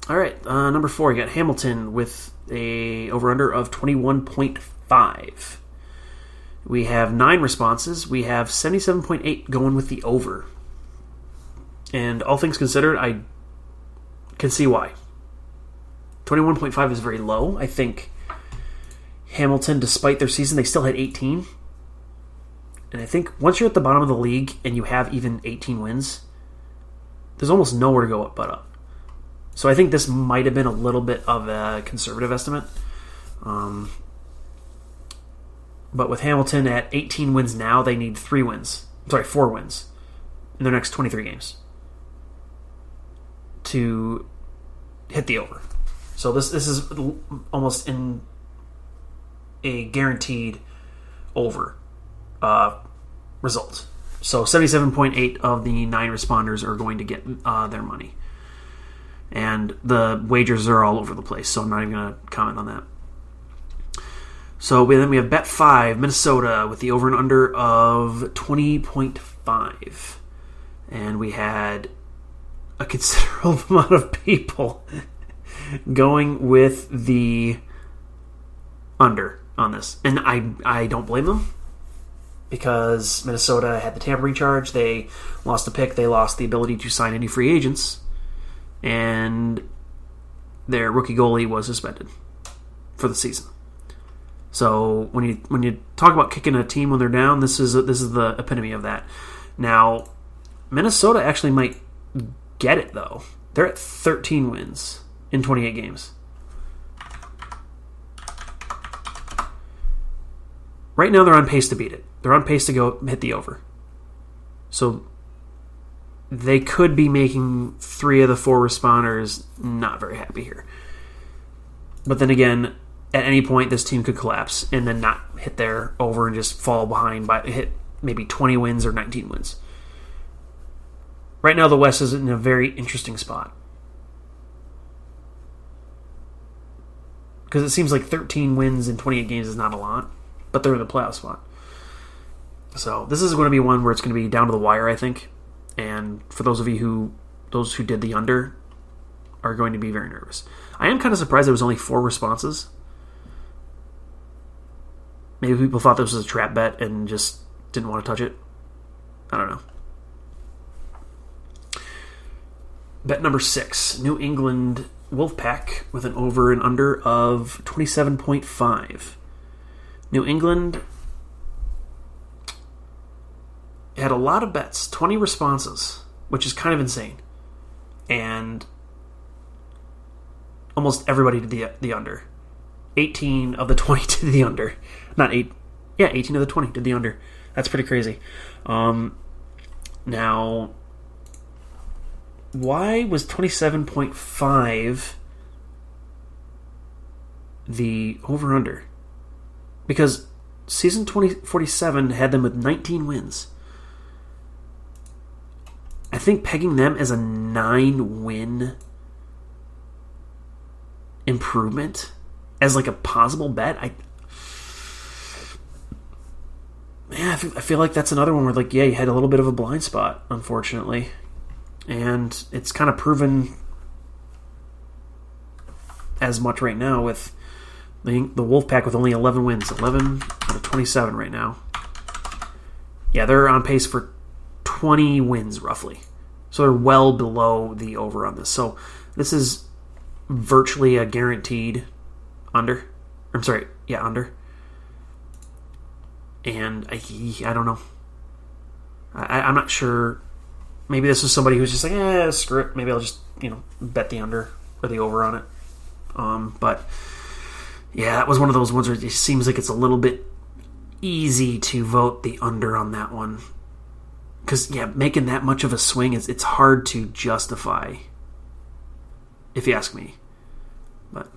All right, uh, number four, you got Hamilton with a over under of 21.5. We have nine responses. We have 77.8 going with the over. And all things considered, I can see why. 21.5 is very low. I think Hamilton, despite their season, they still had 18. And I think once you're at the bottom of the league and you have even 18 wins, there's almost nowhere to go up but up. So I think this might have been a little bit of a conservative estimate. Um, but with Hamilton at 18 wins now, they need three wins. Sorry, four wins in their next 23 games to hit the over. So this this is almost in a guaranteed over uh, result. So 77.8 of the nine responders are going to get uh, their money. And the wagers are all over the place, so I'm not even going to comment on that. So we, then we have bet five, Minnesota, with the over and under of 20.5. And we had a [LAUGHS] considerable [LAUGHS] amount of people [LAUGHS] going with the under on this. And I, I don't blame them because Minnesota had the tampering charge. They lost a pick. They lost the ability to sign any free agents. And their rookie goalie was suspended for the season. So when you when you talk about kicking a team when they're down, this is this is the epitome of that. Now, Minnesota actually might get it though. They're at 13 wins in 28 games. Right now, they're on pace to beat it. They're on pace to go hit the over. So they could be making three of the four responders not very happy here. But then again, at any point, this team could collapse and then not hit their over and just fall behind by hit maybe 20 wins or 19 wins. Right now, the West is in a very interesting spot. Because it seems like 13 wins in 28 games is not a lot, but they're in the playoff spot. So this is going to be one where it's going to be down to the wire, I think. And for those of you who those who did the under are going to be very nervous. I am kind of surprised there was only four responses. Maybe people thought this was a trap bet and just didn't want to touch it. I don't know. Bet number six New England Wolfpack with an over and under of 27.5. New England had a lot of bets, 20 responses, which is kind of insane. And almost everybody did the, the under. 18 of the [LAUGHS] 20 did the under. Not 8. Yeah, 18 of the 20 did the under. That's pretty crazy. Um, now, why was 27.5 the over under? Because season 2047 had them with 19 wins. I think pegging them as a 9 win improvement as like a possible bet, I yeah, I feel, I feel like that's another one where like yeah, you had a little bit of a blind spot, unfortunately, and it's kind of proven as much right now with the Wolfpack with only 11 wins, 11 out of 27 right now. Yeah, they're on pace for 20 wins roughly. So they're well below the over on this. So this is virtually a guaranteed under. I'm sorry, yeah, under. And I, I don't know. I, I'm not sure. Maybe this is somebody who's just like, eh, screw it. Maybe I'll just, you know, bet the under or the over on it. Um, but yeah, that was one of those ones where it seems like it's a little bit easy to vote the under on that one. Because yeah, making that much of a swing is it's hard to justify, if you ask me. But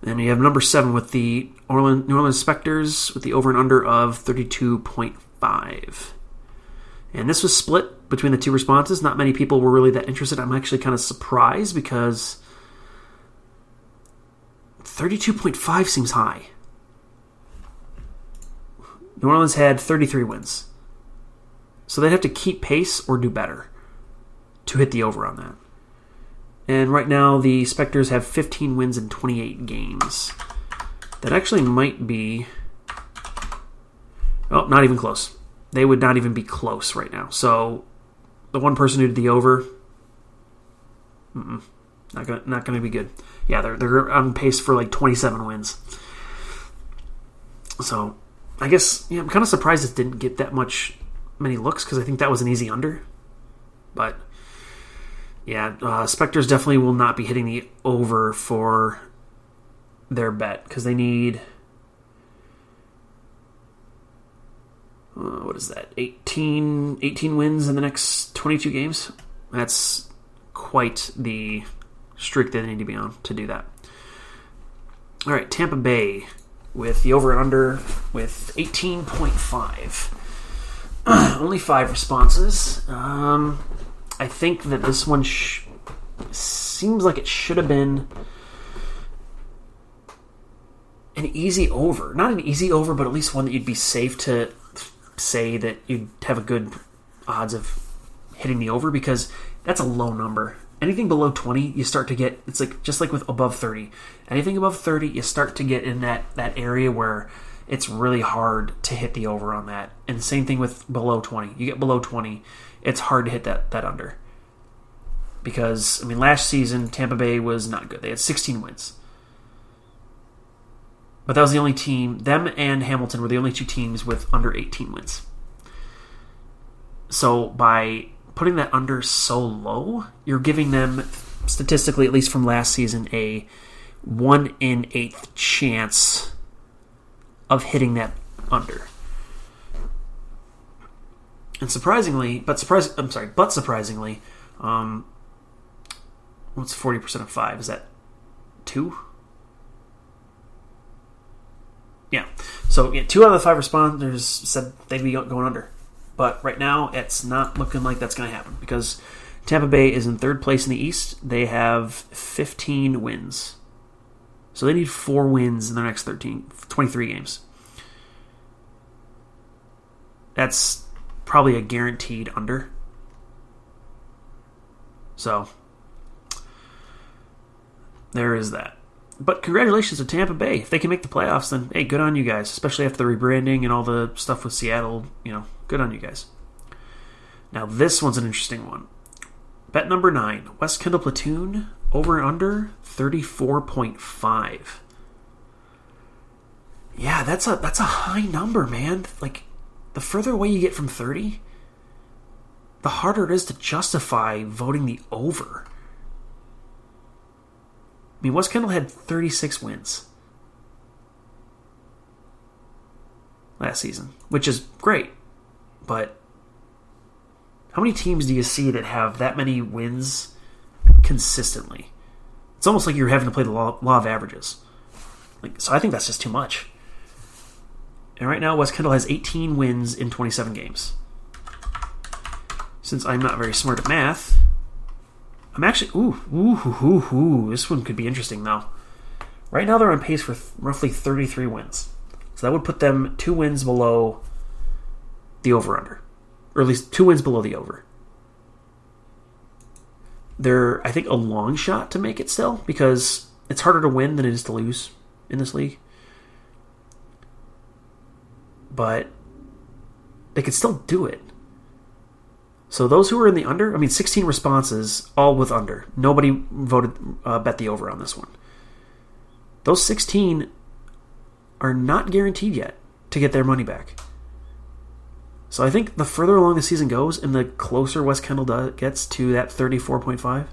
then you have number seven with the Orleans, New Orleans Spectres with the over and under of thirty two point five. And this was split between the two responses. Not many people were really that interested. I'm actually kind of surprised because 32.5 seems high. New Orleans had 33 wins. So they'd have to keep pace or do better to hit the over on that. And right now, the Spectres have 15 wins in 28 games. That actually might be. Oh, not even close. They would not even be close right now. So the one person who did the over. Not gonna not gonna be good. Yeah, they're they're on pace for like 27 wins. So I guess yeah, I'm kind of surprised it didn't get that much many looks because I think that was an easy under. But yeah, uh, Spectres definitely will not be hitting the over for their bet because they need. Uh, what is that? 18, 18 wins in the next 22 games? That's quite the streak they need to be on to do that. All right, Tampa Bay with the over and under with 18.5. [CLEARS THROAT] Only five responses. Um, I think that this one sh- seems like it should have been an easy over. Not an easy over, but at least one that you'd be safe to say that you'd have a good odds of hitting the over because that's a low number. Anything below 20, you start to get it's like just like with above 30. Anything above 30, you start to get in that that area where it's really hard to hit the over on that. And same thing with below 20. You get below 20, it's hard to hit that that under. Because I mean last season Tampa Bay was not good. They had 16 wins. But that was the only team, them and Hamilton were the only two teams with under 18 wins. So by putting that under so low, you're giving them, statistically, at least from last season, a one in eighth chance of hitting that under. And surprisingly, but surprise, I'm sorry, but surprisingly, um, what's forty percent of five? Is that two? Yeah. So yeah, two out of the five responders said they'd be going under. But right now, it's not looking like that's going to happen because Tampa Bay is in third place in the East. They have 15 wins. So they need four wins in their next 13, 23 games. That's probably a guaranteed under. So there is that. But congratulations to Tampa Bay. If they can make the playoffs, then hey, good on you guys. Especially after the rebranding and all the stuff with Seattle. You know, good on you guys. Now this one's an interesting one. Bet number nine: West Kendall Platoon over under thirty four point five. Yeah, that's a that's a high number, man. Like the further away you get from thirty, the harder it is to justify voting the over. I mean, West Kendall had 36 wins last season, which is great. But how many teams do you see that have that many wins consistently? It's almost like you're having to play the law, law of averages. Like, so I think that's just too much. And right now, West Kendall has 18 wins in 27 games. Since I'm not very smart at math, I'm actually ooh ooh ooh ooh. This one could be interesting though. Right now they're on pace for th- roughly 33 wins, so that would put them two wins below the over under, or at least two wins below the over. They're I think a long shot to make it still because it's harder to win than it is to lose in this league. But they could still do it. So those who are in the under, I mean, 16 responses, all with under. Nobody voted uh, bet the over on this one. Those 16 are not guaranteed yet to get their money back. So I think the further along the season goes, and the closer West Kendall does, gets to that 34.5,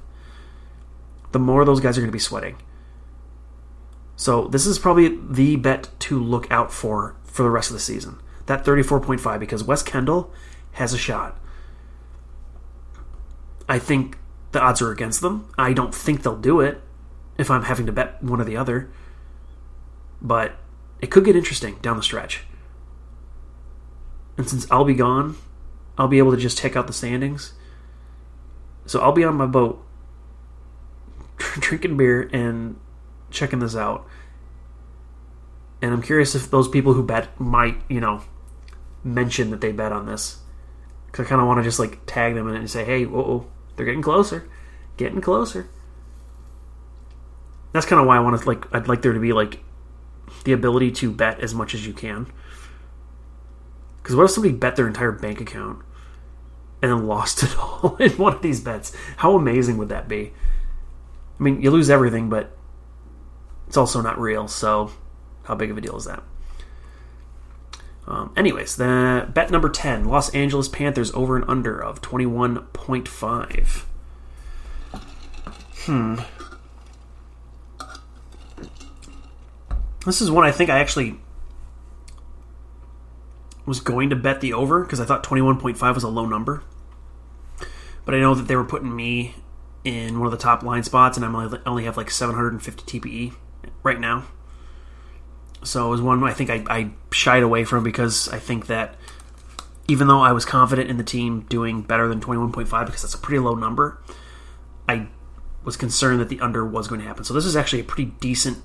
the more those guys are going to be sweating. So this is probably the bet to look out for for the rest of the season. That 34.5 because West Kendall has a shot. I think the odds are against them. I don't think they'll do it if I'm having to bet one or the other. But it could get interesting down the stretch. And since I'll be gone, I'll be able to just check out the standings. So I'll be on my boat [LAUGHS] drinking beer and checking this out. And I'm curious if those people who bet might, you know, mention that they bet on this. Because I kind of want to just like tag them in it and say, hey, whoa, they're getting closer. Getting closer. That's kind of why I want to, like, I'd like there to be, like, the ability to bet as much as you can. Because what if somebody bet their entire bank account and then lost it all [LAUGHS] in one of these bets? How amazing would that be? I mean, you lose everything, but it's also not real, so how big of a deal is that? Um, anyways, the bet number 10 Los Angeles Panthers over and under of 21.5. Hmm. This is one I think I actually was going to bet the over because I thought 21.5 was a low number. But I know that they were putting me in one of the top line spots, and I'm only, only have like 750 TPE right now. So it was one I think I, I shied away from because I think that even though I was confident in the team doing better than 21.5 because that's a pretty low number, I was concerned that the under was going to happen. So this is actually a pretty decent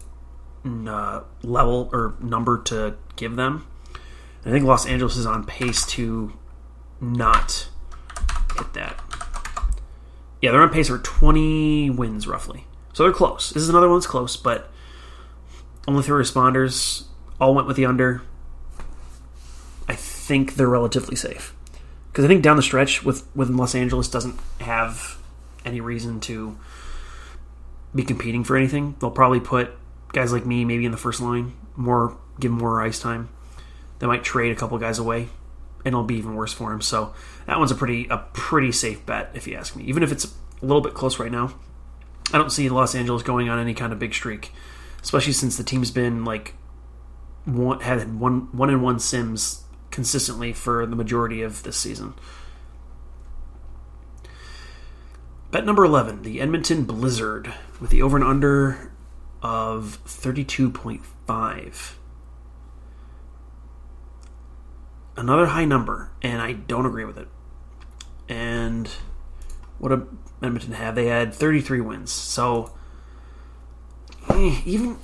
uh, level or number to give them. I think Los Angeles is on pace to not hit that. Yeah, they're on pace for 20 wins roughly. So they're close. This is another one that's close, but only three responders all went with the under. I think they're relatively safe because I think down the stretch with with Los Angeles doesn't have any reason to be competing for anything. They'll probably put guys like me maybe in the first line, more give more ice time. They might trade a couple guys away, and it'll be even worse for him. So that one's a pretty a pretty safe bet if you ask me. Even if it's a little bit close right now, I don't see Los Angeles going on any kind of big streak, especially since the team's been like one, had one one and one sims consistently for the majority of this season. Bet number 11, the Edmonton Blizzard, with the over and under of 32.5. Another high number, and I don't agree with it. And what did Edmonton have? They had 33 wins. So, eh, even.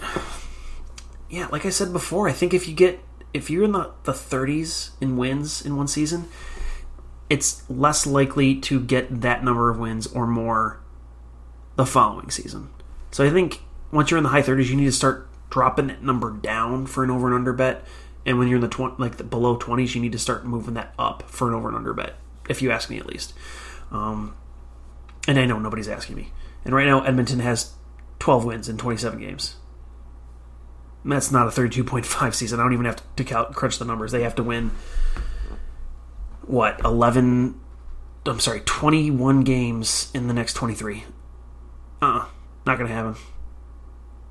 Yeah, like I said before, I think if you get. If you're in the, the 30s in wins in one season, it's less likely to get that number of wins or more the following season. So I think once you're in the high 30s, you need to start dropping that number down for an over and under bet. And when you're in the 20, like the below 20s, you need to start moving that up for an over and under bet. If you ask me, at least. Um, and I know nobody's asking me. And right now, Edmonton has 12 wins in 27 games. And that's not a 32.5 season. I don't even have to crunch the numbers. They have to win what 11 i'm sorry 21 games in the next 23 uh not gonna happen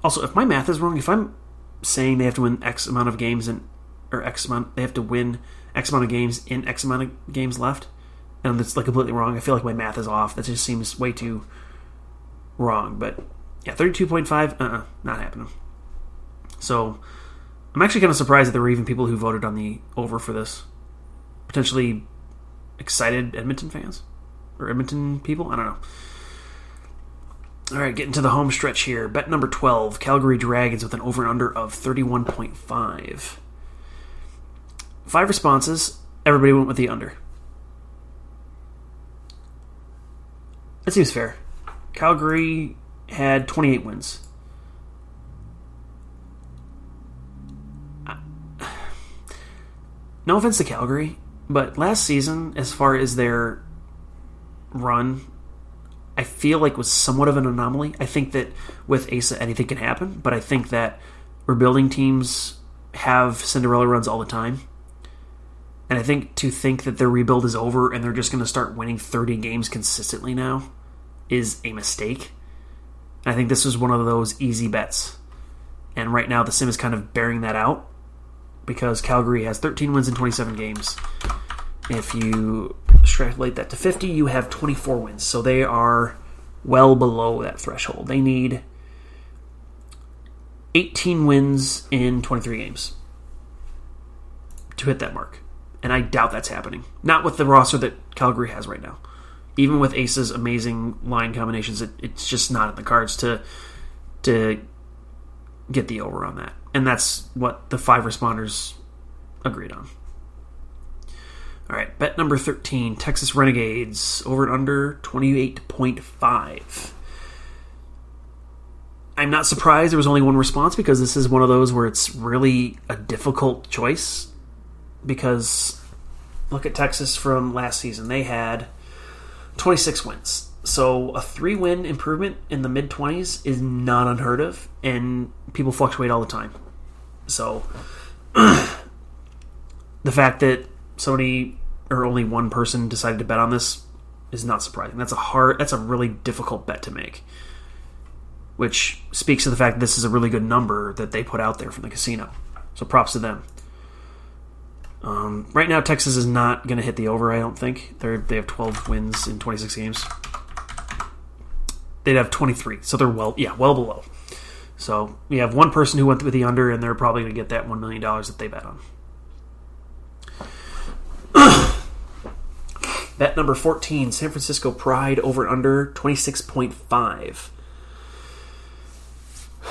also if my math is wrong if i'm saying they have to win x amount of games and or x amount they have to win x amount of games in x amount of games left and that's like completely wrong i feel like my math is off that just seems way too wrong but yeah 32.5 uh-uh not happening so i'm actually kind of surprised that there were even people who voted on the over for this potentially excited Edmonton fans or Edmonton people. I don't know. All right, getting to the home stretch here. Bet number 12, Calgary Dragons with an over and under of 31.5. Five responses. Everybody went with the under. That seems fair. Calgary had 28 wins. [SIGHS] No offense to Calgary, but last season, as far as their run, I feel like was somewhat of an anomaly. I think that with Asa, anything can happen, but I think that rebuilding teams have Cinderella runs all the time. And I think to think that their rebuild is over and they're just going to start winning 30 games consistently now is a mistake. And I think this was one of those easy bets. And right now, the sim is kind of bearing that out because Calgary has 13 wins in 27 games. If you extrapolate that to 50, you have 24 wins. So they are well below that threshold. They need 18 wins in 23 games to hit that mark. And I doubt that's happening. Not with the roster that Calgary has right now. Even with Ace's amazing line combinations, it, it's just not in the cards to to get the over on that. And that's what the five responders agreed on. All right, bet number 13, Texas Renegades, over and under 28.5. I'm not surprised there was only one response because this is one of those where it's really a difficult choice. Because look at Texas from last season. They had 26 wins. So a three win improvement in the mid 20s is not unheard of, and people fluctuate all the time. So [CLEARS THROAT] the fact that somebody or only one person decided to bet on this is not surprising. That's a hard that's a really difficult bet to make. Which speaks to the fact that this is a really good number that they put out there from the casino. So props to them. Um, right now, Texas is not going to hit the over. I don't think they they have 12 wins in 26 games. They'd have 23, so they're well, yeah, well below. So we have one person who went with the under, and they're probably going to get that one million dollars that they bet on. [CLEARS THROAT] Bet number 14, San Francisco Pride over under 26.5.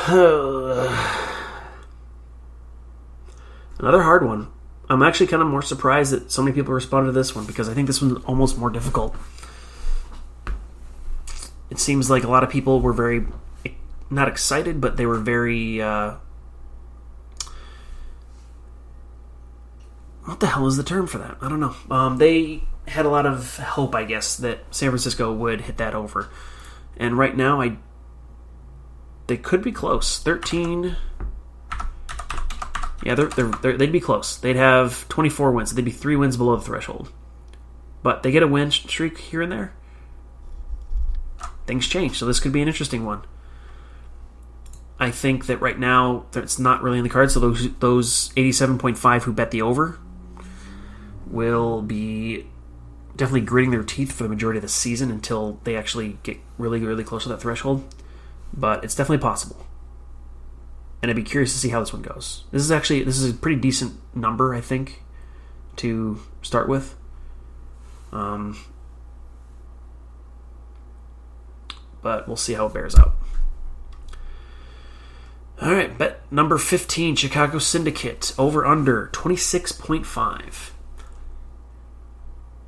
[SIGHS] Another hard one. I'm actually kind of more surprised that so many people responded to this one because I think this one's almost more difficult. It seems like a lot of people were very, not excited, but they were very. Uh, what the hell is the term for that? I don't know. Um, they had a lot of hope, I guess, that San Francisco would hit that over. And right now, I they could be close. Thirteen. Yeah, they're, they're, they're, they'd be close. They'd have 24 wins. So they'd be three wins below the threshold. But they get a win streak here and there. Things change. So this could be an interesting one. I think that right now it's not really in the cards. So those those 87.5 who bet the over will be definitely gritting their teeth for the majority of the season until they actually get really, really close to that threshold. But it's definitely possible. And I'd be curious to see how this one goes. This is actually this is a pretty decent number, I think, to start with. Um, but we'll see how it bears out. All right, bet number 15, Chicago Syndicate, over under 26.5.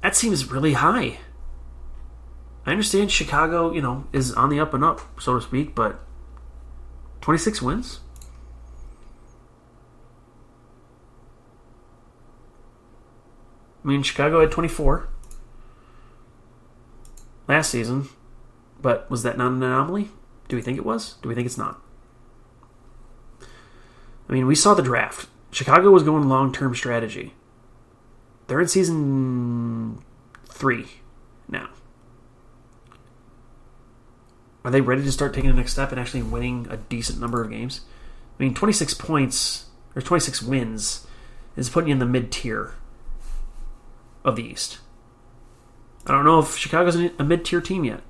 That seems really high. I understand Chicago, you know, is on the up and up, so to speak, but 26 wins? I mean, Chicago had 24 last season, but was that not an anomaly? Do we think it was? Do we think it's not? I mean, we saw the draft. Chicago was going long term strategy. They're in season three now. Are they ready to start taking the next step and actually winning a decent number of games? I mean, 26 points, or 26 wins, is putting you in the mid tier of the East. I don't know if Chicago's a mid tier team yet.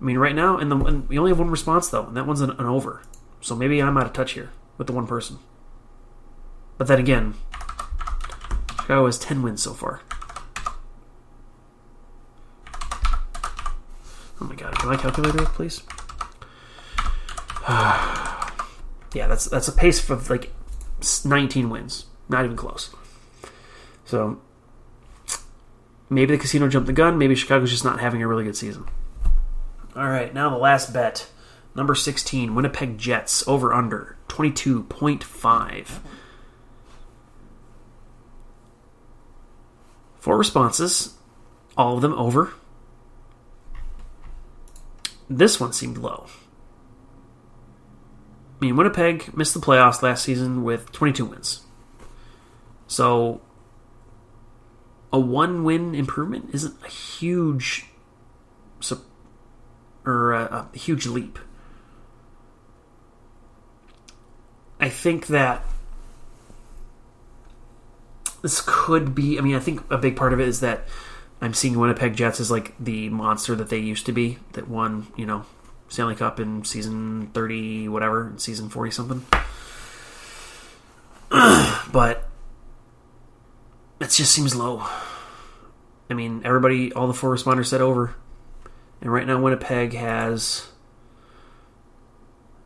I mean, right now, and, the, and we only have one response though, and that one's an, an over. So maybe I'm out of touch here with the one person. But then again, Chicago has 10 wins so far. Oh my god, can I calculate it, please? [SIGHS] yeah, that's that's a pace of like 19 wins, not even close. So maybe the casino jumped the gun. Maybe Chicago's just not having a really good season. All right, now the last bet, number 16, Winnipeg Jets over under 22.5. Four responses, all of them over. This one seemed low. I mean, Winnipeg missed the playoffs last season with 22 wins. So, a one win improvement isn't a huge or a, a huge leap. I think that this could be. I mean, I think a big part of it is that I'm seeing Winnipeg Jets as like the monster that they used to be that won, you know, Stanley Cup in season 30, whatever, season 40 something. [CLEARS THROAT] but it just seems low. I mean, everybody, all the four responders said over. And right now, Winnipeg has.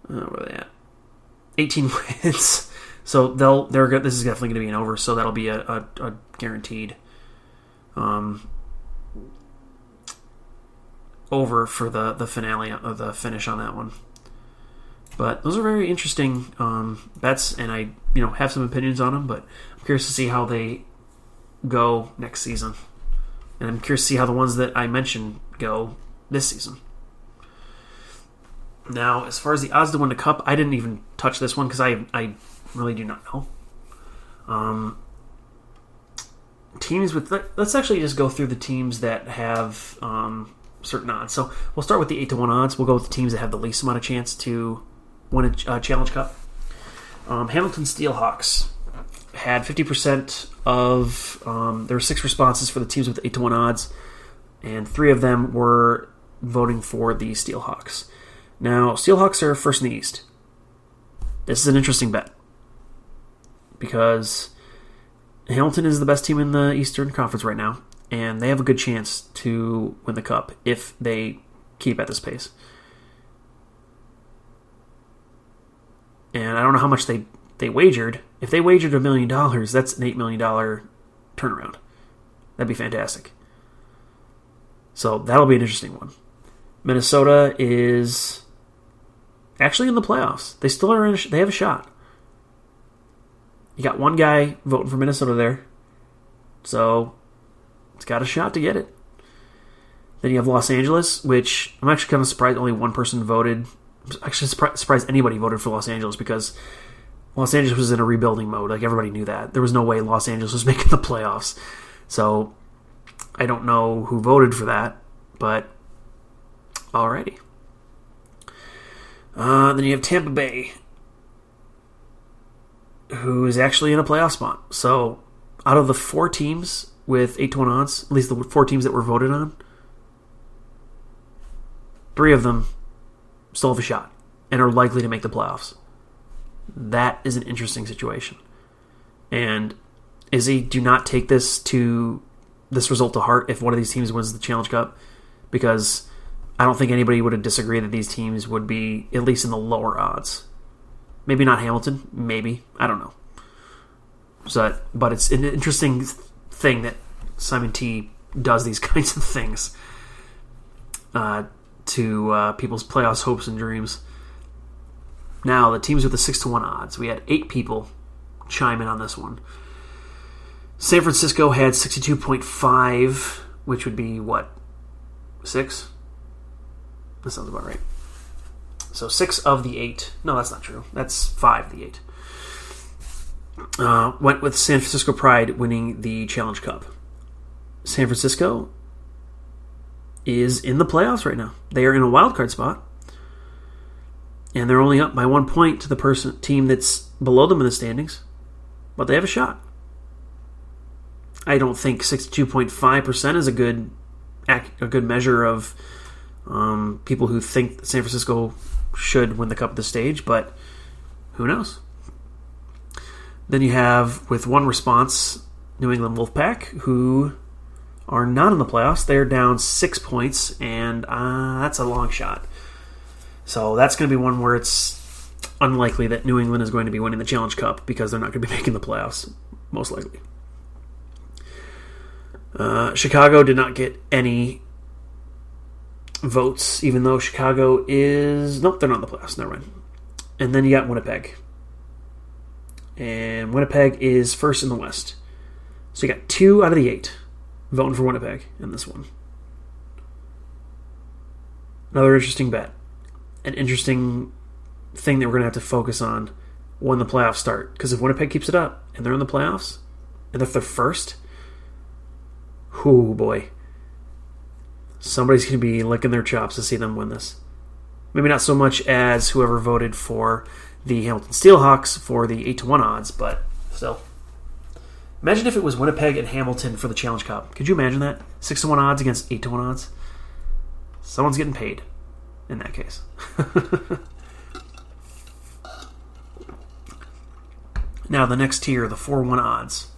Uh, where are they at? 18 [LAUGHS] wins. So they'll they're good. This is definitely going to be an over. So that'll be a, a, a guaranteed um, over for the the finale of the finish on that one. But those are very interesting um, bets, and I you know have some opinions on them. But I'm curious to see how they go next season, and I'm curious to see how the ones that I mentioned go this season. Now, as far as the odds to win the cup, I didn't even touch this one because I I really do not know. Um, teams with let's actually just go through the teams that have um, certain odds. So we'll start with the eight to one odds. We'll go with the teams that have the least amount of chance to win a uh, Challenge Cup. Um, Hamilton Steelhawks had fifty percent of um, there were six responses for the teams with eight to one odds, and three of them were voting for the Steelhawks. Now, Steelhawks are first in the East. This is an interesting bet because Hamilton is the best team in the Eastern Conference right now, and they have a good chance to win the cup if they keep at this pace. And I don't know how much they they wagered. If they wagered a million dollars, that's an eight million dollar turnaround. That'd be fantastic. So that'll be an interesting one. Minnesota is actually in the playoffs. They still are. A, they have a shot. You got one guy voting for Minnesota there, so it's got a shot to get it. Then you have Los Angeles, which I'm actually kind of surprised only one person voted. I'm actually surprised anybody voted for Los Angeles because Los Angeles was in a rebuilding mode. Like everybody knew that. There was no way Los Angeles was [LAUGHS] making the playoffs. So I don't know who voted for that, but alrighty. Uh, then you have Tampa Bay, who is actually in a playoff spot. So out of the four teams with 8 to 1 odds, at least the four teams that were voted on, three of them still have a shot and are likely to make the playoffs. That is an interesting situation. And Izzy, do not take this to this result to heart if one of these teams wins the Challenge Cup, because I don't think anybody would have disagreed that these teams would be at least in the lower odds. Maybe not Hamilton, maybe I don't know. So, but it's an interesting thing that Simon T does these [LAUGHS] kinds of things uh, to uh, people's playoffs hopes and dreams. Now, the teams with the six to one odds. We had eight people chime in on this one. San Francisco had sixty two point five, which would be what six? That sounds about right. So six of the eight. No, that's not true. That's five of the eight. Uh, went with San Francisco Pride winning the Challenge Cup. San Francisco is in the playoffs right now. They are in a wild card spot, and they're only up by one point to the person team that's below them in the standings, but they have a shot. I don't think sixty-two point five percent is a good a good measure of um, people who think San Francisco should win the cup at this stage, but who knows? Then you have, with one response, New England Wolfpack, who are not in the playoffs. They're down six points, and uh, that's a long shot. So that's going to be one where it's unlikely that New England is going to be winning the Challenge Cup because they're not going to be [LAUGHS] making the playoffs, most likely. Uh, Chicago did not get any votes, even though Chicago is. Nope, they're not in the playoffs. Never mind. And then you got Winnipeg. And Winnipeg is first in the West. So you got two out of the eight voting for Winnipeg in this one. Another interesting bet. An interesting thing that we're going to have to focus on when the playoffs start. Because if Winnipeg keeps it up and they're in the playoffs, and if they're first, whoo boy. Somebody's going to be licking their chops to see them win this. Maybe not so much as whoever voted for the Hamilton Steelhawks for the 8 to 1 odds, but still. Imagine if it was Winnipeg and Hamilton for the Challenge Cup. Could you imagine that? 6 to 1 odds against 8 to 1 odds? Someone's getting paid in that case. [LAUGHS] now, the next tier, the 4 1 odds.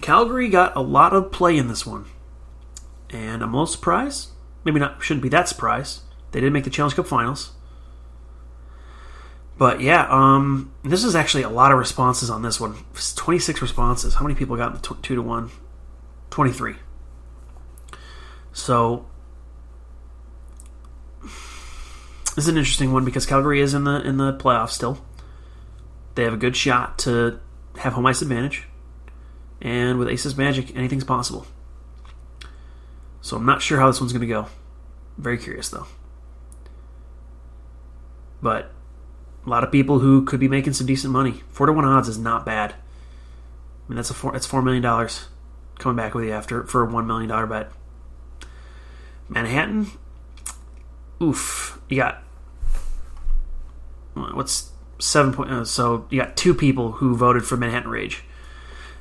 Calgary got a lot of play in this one. And I'm a little surprised. Maybe not, shouldn't be that surprised. They didn't make the Challenge Cup finals. But yeah, um, this is actually a lot of responses on this one. It's 26 responses. How many people got the tw- 2 to 1? 23. So this is an interesting one because Calgary is in the in the playoffs still. They have a good shot to have home ice advantage. And with Aces Magic, anything's possible. So I'm not sure how this one's going to go. Very curious though. But a lot of people who could be making some decent money. Four to one odds is not bad. I mean that's a four that's four million dollars coming back with you after for a one million dollar bet. Manhattan, oof, you got what's seven point? Uh, so you got two people who voted for Manhattan Rage,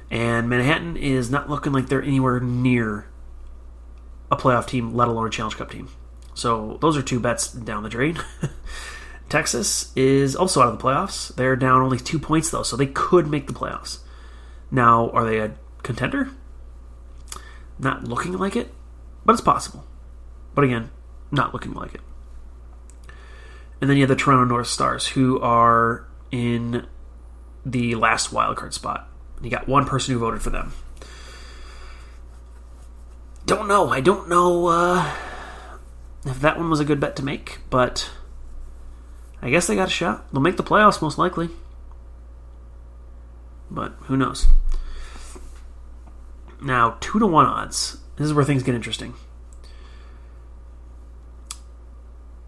and Manhattan is not looking like they're anywhere near a playoff team, let alone a Challenge Cup team. So those are two bets down the drain. [LAUGHS] Texas is also out of the playoffs. They're down only two points though, so they could make the playoffs. Now, are they a contender? Not looking like it, but it's possible. But again, not looking like it. And then you have the Toronto North Stars, who are in the last wildcard spot. You got one person who voted for them. Don't know. I don't know uh, if that one was a good bet to make, but I guess they got a shot. They'll make the playoffs most likely. But who knows? Now, two to one odds. This is where things get interesting.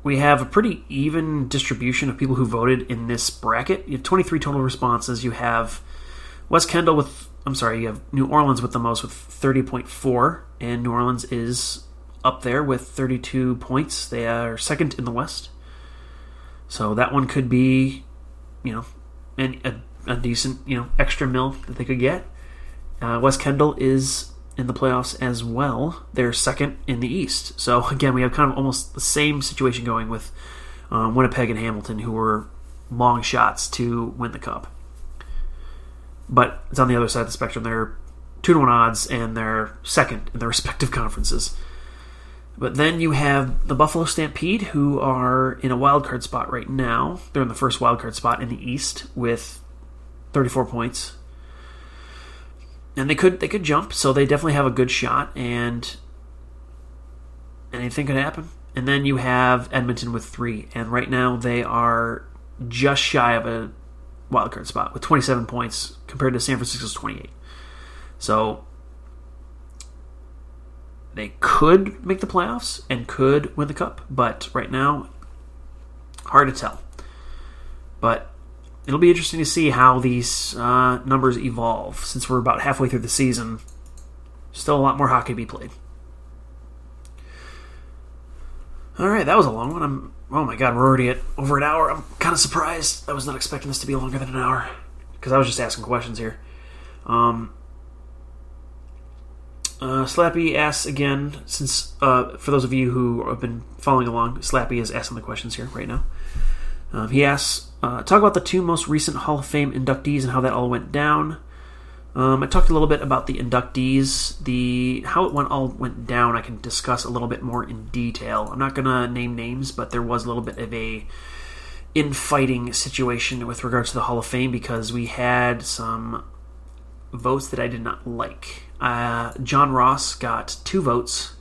We have a pretty even distribution of people who voted in this bracket. You have 23 total responses. You have West Kendall with, I'm sorry, you have New Orleans with the most with 30.4, and New Orleans is up there with 32 points. They are second in the West. So that one could be, you know, an, a, a decent, you know, extra mill that they could get. Uh, West Kendall is in the playoffs as well. They're second in the East. So [LAUGHS] again, we have kind of almost the same situation going with um, Winnipeg and Hamilton, who were long shots to win the cup. But it's on the other side of the spectrum. They're two to one odds, and they're second in their [LAUGHS] respective conferences. But then you have the Buffalo Stampede, who are in a wild card spot right now. They're in the first wild card spot in the East with 34 points, and they could they could jump. So they definitely have a good shot, and anything could happen. And then you have Edmonton with three, and right now they are just shy of a wild card spot with 27 points compared to San Francisco's 28. So they could make the playoffs and could win the cup, but right now, hard to tell. But it'll be interesting to see how these uh, numbers evolve since we're about halfway through the season. Still a lot more hockey to be played. All right, that was a long one. I'm oh my god, we're already at over an hour. I'm kind of surprised. I was not expecting this to be longer than an hour because I was just asking questions here. Um, uh, Slappy asks again, since uh, for those of you who have been following along, Slappy is asking the questions here right now. Um, he asks, uh, talk about the two most recent Hall of Fame inductees and how that all went down. Um, I talked a little bit about the inductees, the how it went all went down. I can discuss a little bit more in detail. I'm not gonna name names, but there was a little bit of a infighting situation with regards to the Hall of Fame because we had some votes that I did not like. Uh, John Ross got two votes,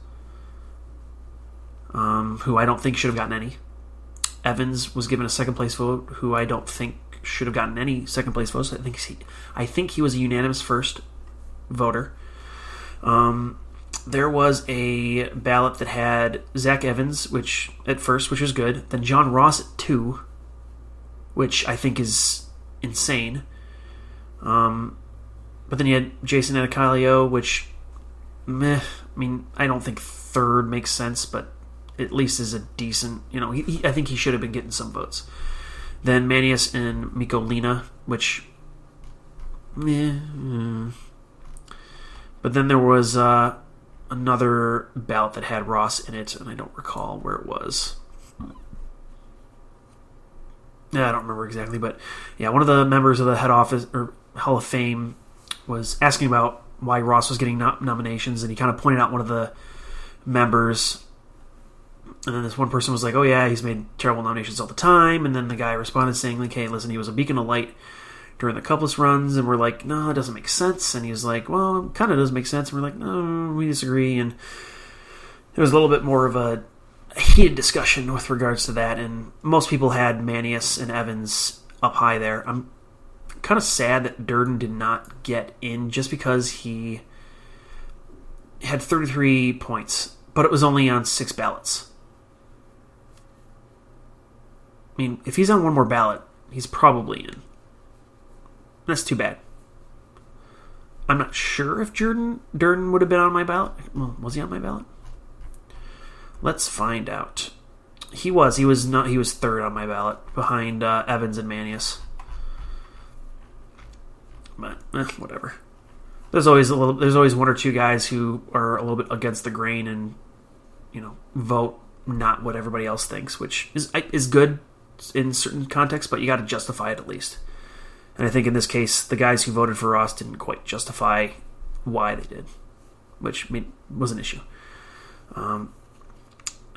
um, who I don't think should have gotten any. Evans was given a second place vote, who I don't think should have gotten any second place votes. I think he, I think he was a unanimous first voter. Um, there was a ballot that had Zach Evans, which at first, which was good. Then John Ross at two, which I think is insane. Um, but then you had Jason Anacalio, which, meh. I mean, I don't think third makes sense, but at least is a decent. You know, he, he, I think he should have been getting some votes. Then Manius and Miko Lina, which, mm. But then there was uh, another ballot that had Ross in it, and I don't recall where it was. Yeah, I don't remember exactly, but yeah, one of the members of the head office or Hall of Fame was asking about why Ross was getting no- nominations, and he kind of pointed out one of the members. And then this one person was like, "Oh yeah, he's made terrible nominations all the time." And then the guy responded saying, "Like, hey, listen, he was a beacon of light during the couples runs." And we're like, "No, it doesn't make sense." And he's like, "Well, it kind of does make sense." And we're like, "No, we disagree." And it was a little bit more of a heated discussion with regards to that, and most people had Manius and Evans up high there. I'm kind of sad that Durden did not get in just because he had 33 points, but it was only on six ballots. I mean, if he's on one more ballot, he's probably in. That's too bad. I'm not sure if Jordan Durden would have been on my ballot. Well, was he on my ballot? Let's find out. He was. He was not. He was third on my ballot, behind uh, Evans and Manius. But eh, whatever. There's always a little. There's always one or two guys who are a little bit against the grain and you know vote not what everybody else thinks, which is is good in certain contexts, but you got to justify it at least. And I think in this case, the guys who voted for Ross didn't quite justify why they did, which was an issue. Um,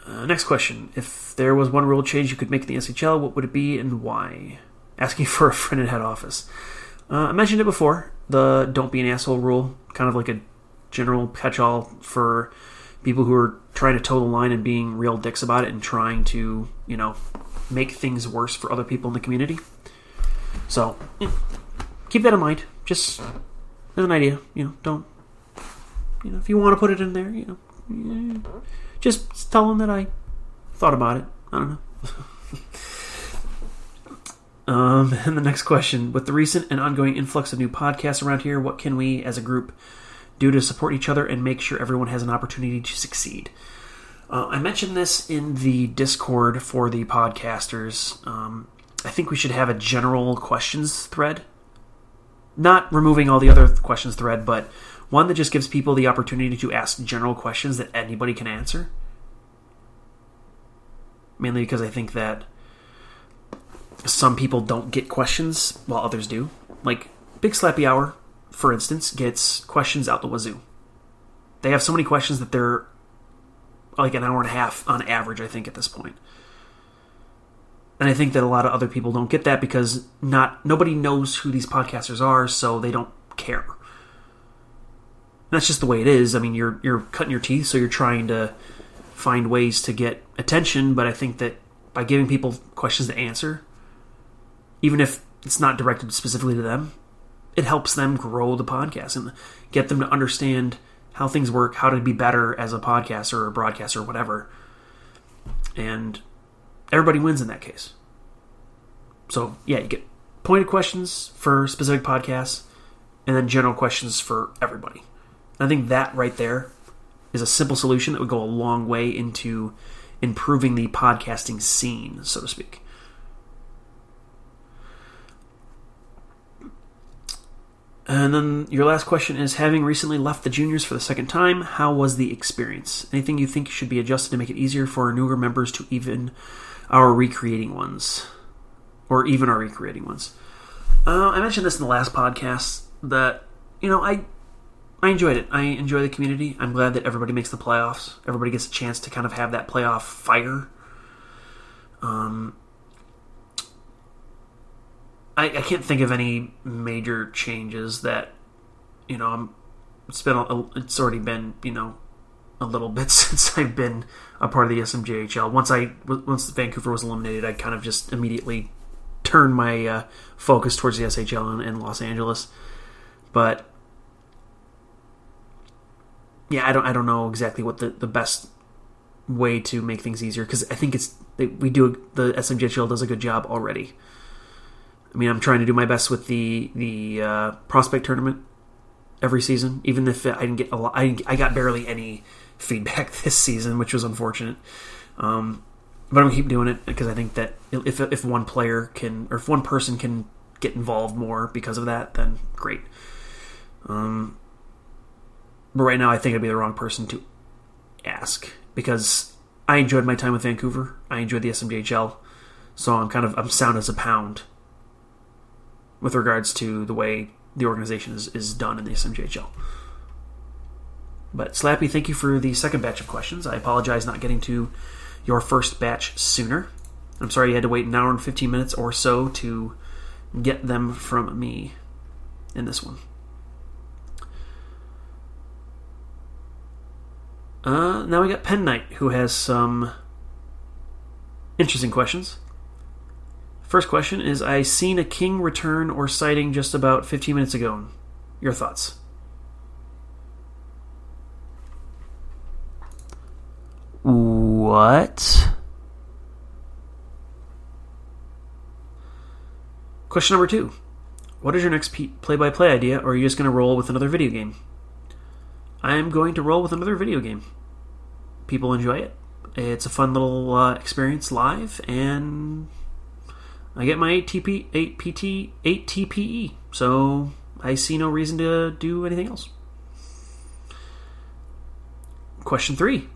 uh, next question. If there was one rule change you could make in the SHL, what would it be and why? Asking [LAUGHS] for a friend at head office. Uh, I mentioned it before the don't be an asshole rule, kind of like a general catch all for people who are trying to toe the line and being real dicks about it and trying to, you know, make things worse for other people in the community. So, yeah, keep that in mind. Just as an idea, you know, don't, you know, if you want to put it in there, you know, yeah, just tell them that I thought about it. I don't know. [LAUGHS] um, [LAUGHS] and the next question: With the recent and ongoing influx of new podcasts around here, what can we, as a group, do to support each other and make sure everyone has an opportunity to succeed? Uh, I mentioned this in the Discord for the podcasters. Um, I think we should have a general questions thread. Not removing all the other questions thread, but one that just gives people the opportunity to ask general questions that anybody can answer. Mainly because I think that some people don't get questions while others do. Like Big Slappy Hour, for instance, gets questions out the wazoo. They have so many questions that they're like an hour and a half on average, I think, at this point. And I think that a lot of other people don't get that because not nobody knows who these podcasters are, so they don't care. That's just the way it is. I mean, you're you're cutting your teeth, so you're trying to find ways to get attention. But I think that by giving people questions to answer, even if it's not directed specifically to them, it helps them grow the podcast and get them to understand how things work, how to be better as a podcaster or a broadcaster or whatever. And everybody wins in that case. So, yeah, you get pointed questions for specific podcasts and then general questions for everybody. I think that right there is a simple solution that would go a long way into improving the podcasting scene, so to speak. And then your last question is having recently left the juniors for the second time, how was the experience? Anything you think should be adjusted to make it easier for newer members to even our recreating ones? Or even our recreating ones? Uh, I mentioned this in the last podcast that you know, I I enjoyed it. I enjoy the community. I'm glad that everybody makes the playoffs. Everybody gets a chance to kind of have that playoff fire. Um, I, I can't think of any major changes that you know. I'm, it's been a, it's already been you know a little [LAUGHS] bit since I've been a part of the SMJHL. Once I once Vancouver was eliminated, I kind of just immediately turned my uh, focus towards the SHL in, Los Angeles. But yeah, I don't I don't know exactly what the, the best way to make things easier because I think it's we do the SMJHL does a good job already. I mean, I'm trying to do my best with the the uh, prospect tournament every season, even if I didn't get a lot. I, I got barely any [LAUGHS] feedback this season, which was unfortunate. Um, but I'm gonna keep doing it because I think that if if one player can or if one person can get involved more because of that, then great. Um, but right now, I think I'd be the wrong person to ask because I enjoyed my time with Vancouver. I enjoyed the SMJHL, so I'm kind of I'm sound as a pound with regards to the way the organization is, is done in the SMJHL. But Slappy, thank you for the second batch of questions. I apologize not getting to your first batch sooner. I'm sorry you had to wait an hour and 15 minutes or so to get them from me in this one. Uh, now we got Pen Knight, who has some interesting questions. First question is I seen a king return or sighting just about 15 minutes ago. Your thoughts? What? Question number two What is your next play by play idea, or are you just going to roll with another video game? I am going to roll with another video game. People enjoy it. It's a fun little uh, experience live, and I get my 8 TP, 8 PT, 8 TPE, so I see no reason to do anything else. Question three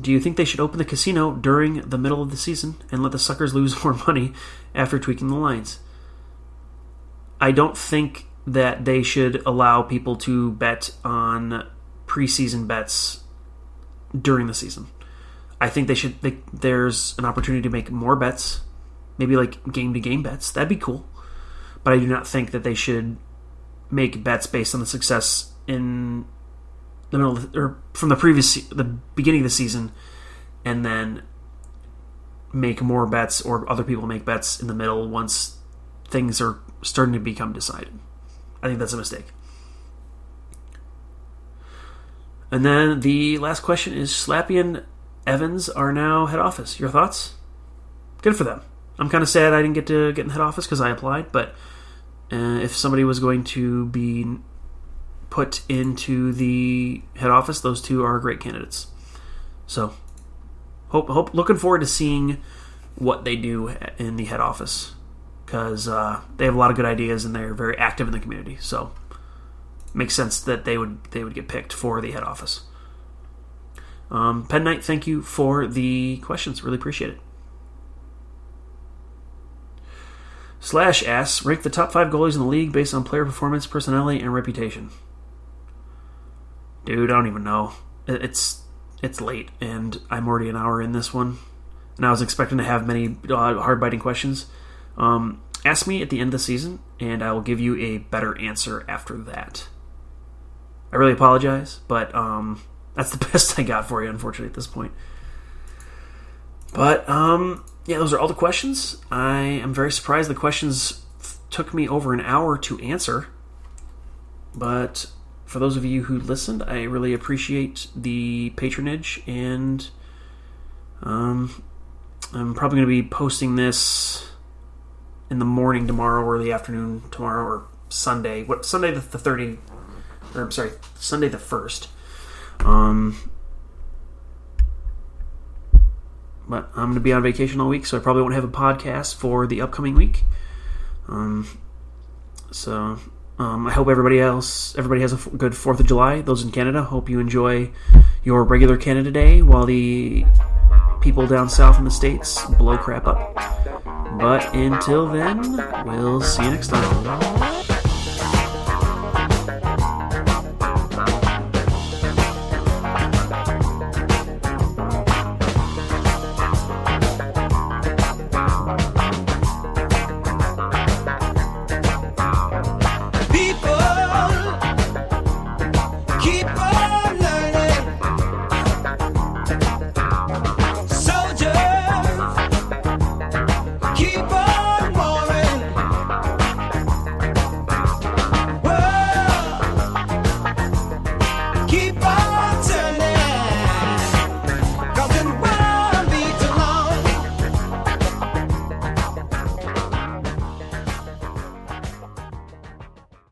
Do you think they should open the casino during the middle of the season and let the suckers lose [LAUGHS] more money after tweaking the lines? I don't think that they should allow people to bet on preseason bets during the season. I think they should. They, there's an opportunity to make more bets, maybe like game to game bets. That'd be cool. But I do not think that they should make bets based on the success in the middle the, or from the previous the beginning of the season, and then make more bets or other people make bets in the middle once things are starting to become decided. I think that's a mistake. And then the last question is Slappy and Evans are now head office. Your thoughts? Good for them. I'm kind of sad I didn't get to get in the head office because I applied, but uh, if somebody was going to be put into the head office, those two are great candidates. So, hope, hope, looking forward to seeing what they do in the head office because uh, they have a lot of good ideas and they're very active in the community. So, makes sense that they would they would get picked for the head office. Um, Pen Knight, thank you for the questions. Really appreciate it. Slash asks, rank the top five goalies in the league based on player performance, personality, and reputation. Dude, I don't even know. It's it's late, and I'm already an hour in this one, and I was expecting to have many uh, hard biting questions. Um, ask me at the end of the season, and I will give you a better answer after that. I really apologize, but um, that's the [LAUGHS] best I got for you, unfortunately, at this point. But um, yeah, those are all the questions. I am very surprised the questions took me over an hour to answer. But for those of you who listened, I really appreciate the patronage, and um, I'm probably going to be posting this in the morning tomorrow, or the afternoon tomorrow, or Sunday. What Sunday the, the thirty? Or I'm sorry, Sunday the first. Um, but I'm going to be on vacation all week, so I probably won't have a podcast for the upcoming week. Um, so um, I hope everybody else, everybody has a f- good Fourth of July. Those in Canada, hope you enjoy your regular Canada Day, while the people down south in the states blow crap up. But until then, we'll see you next time.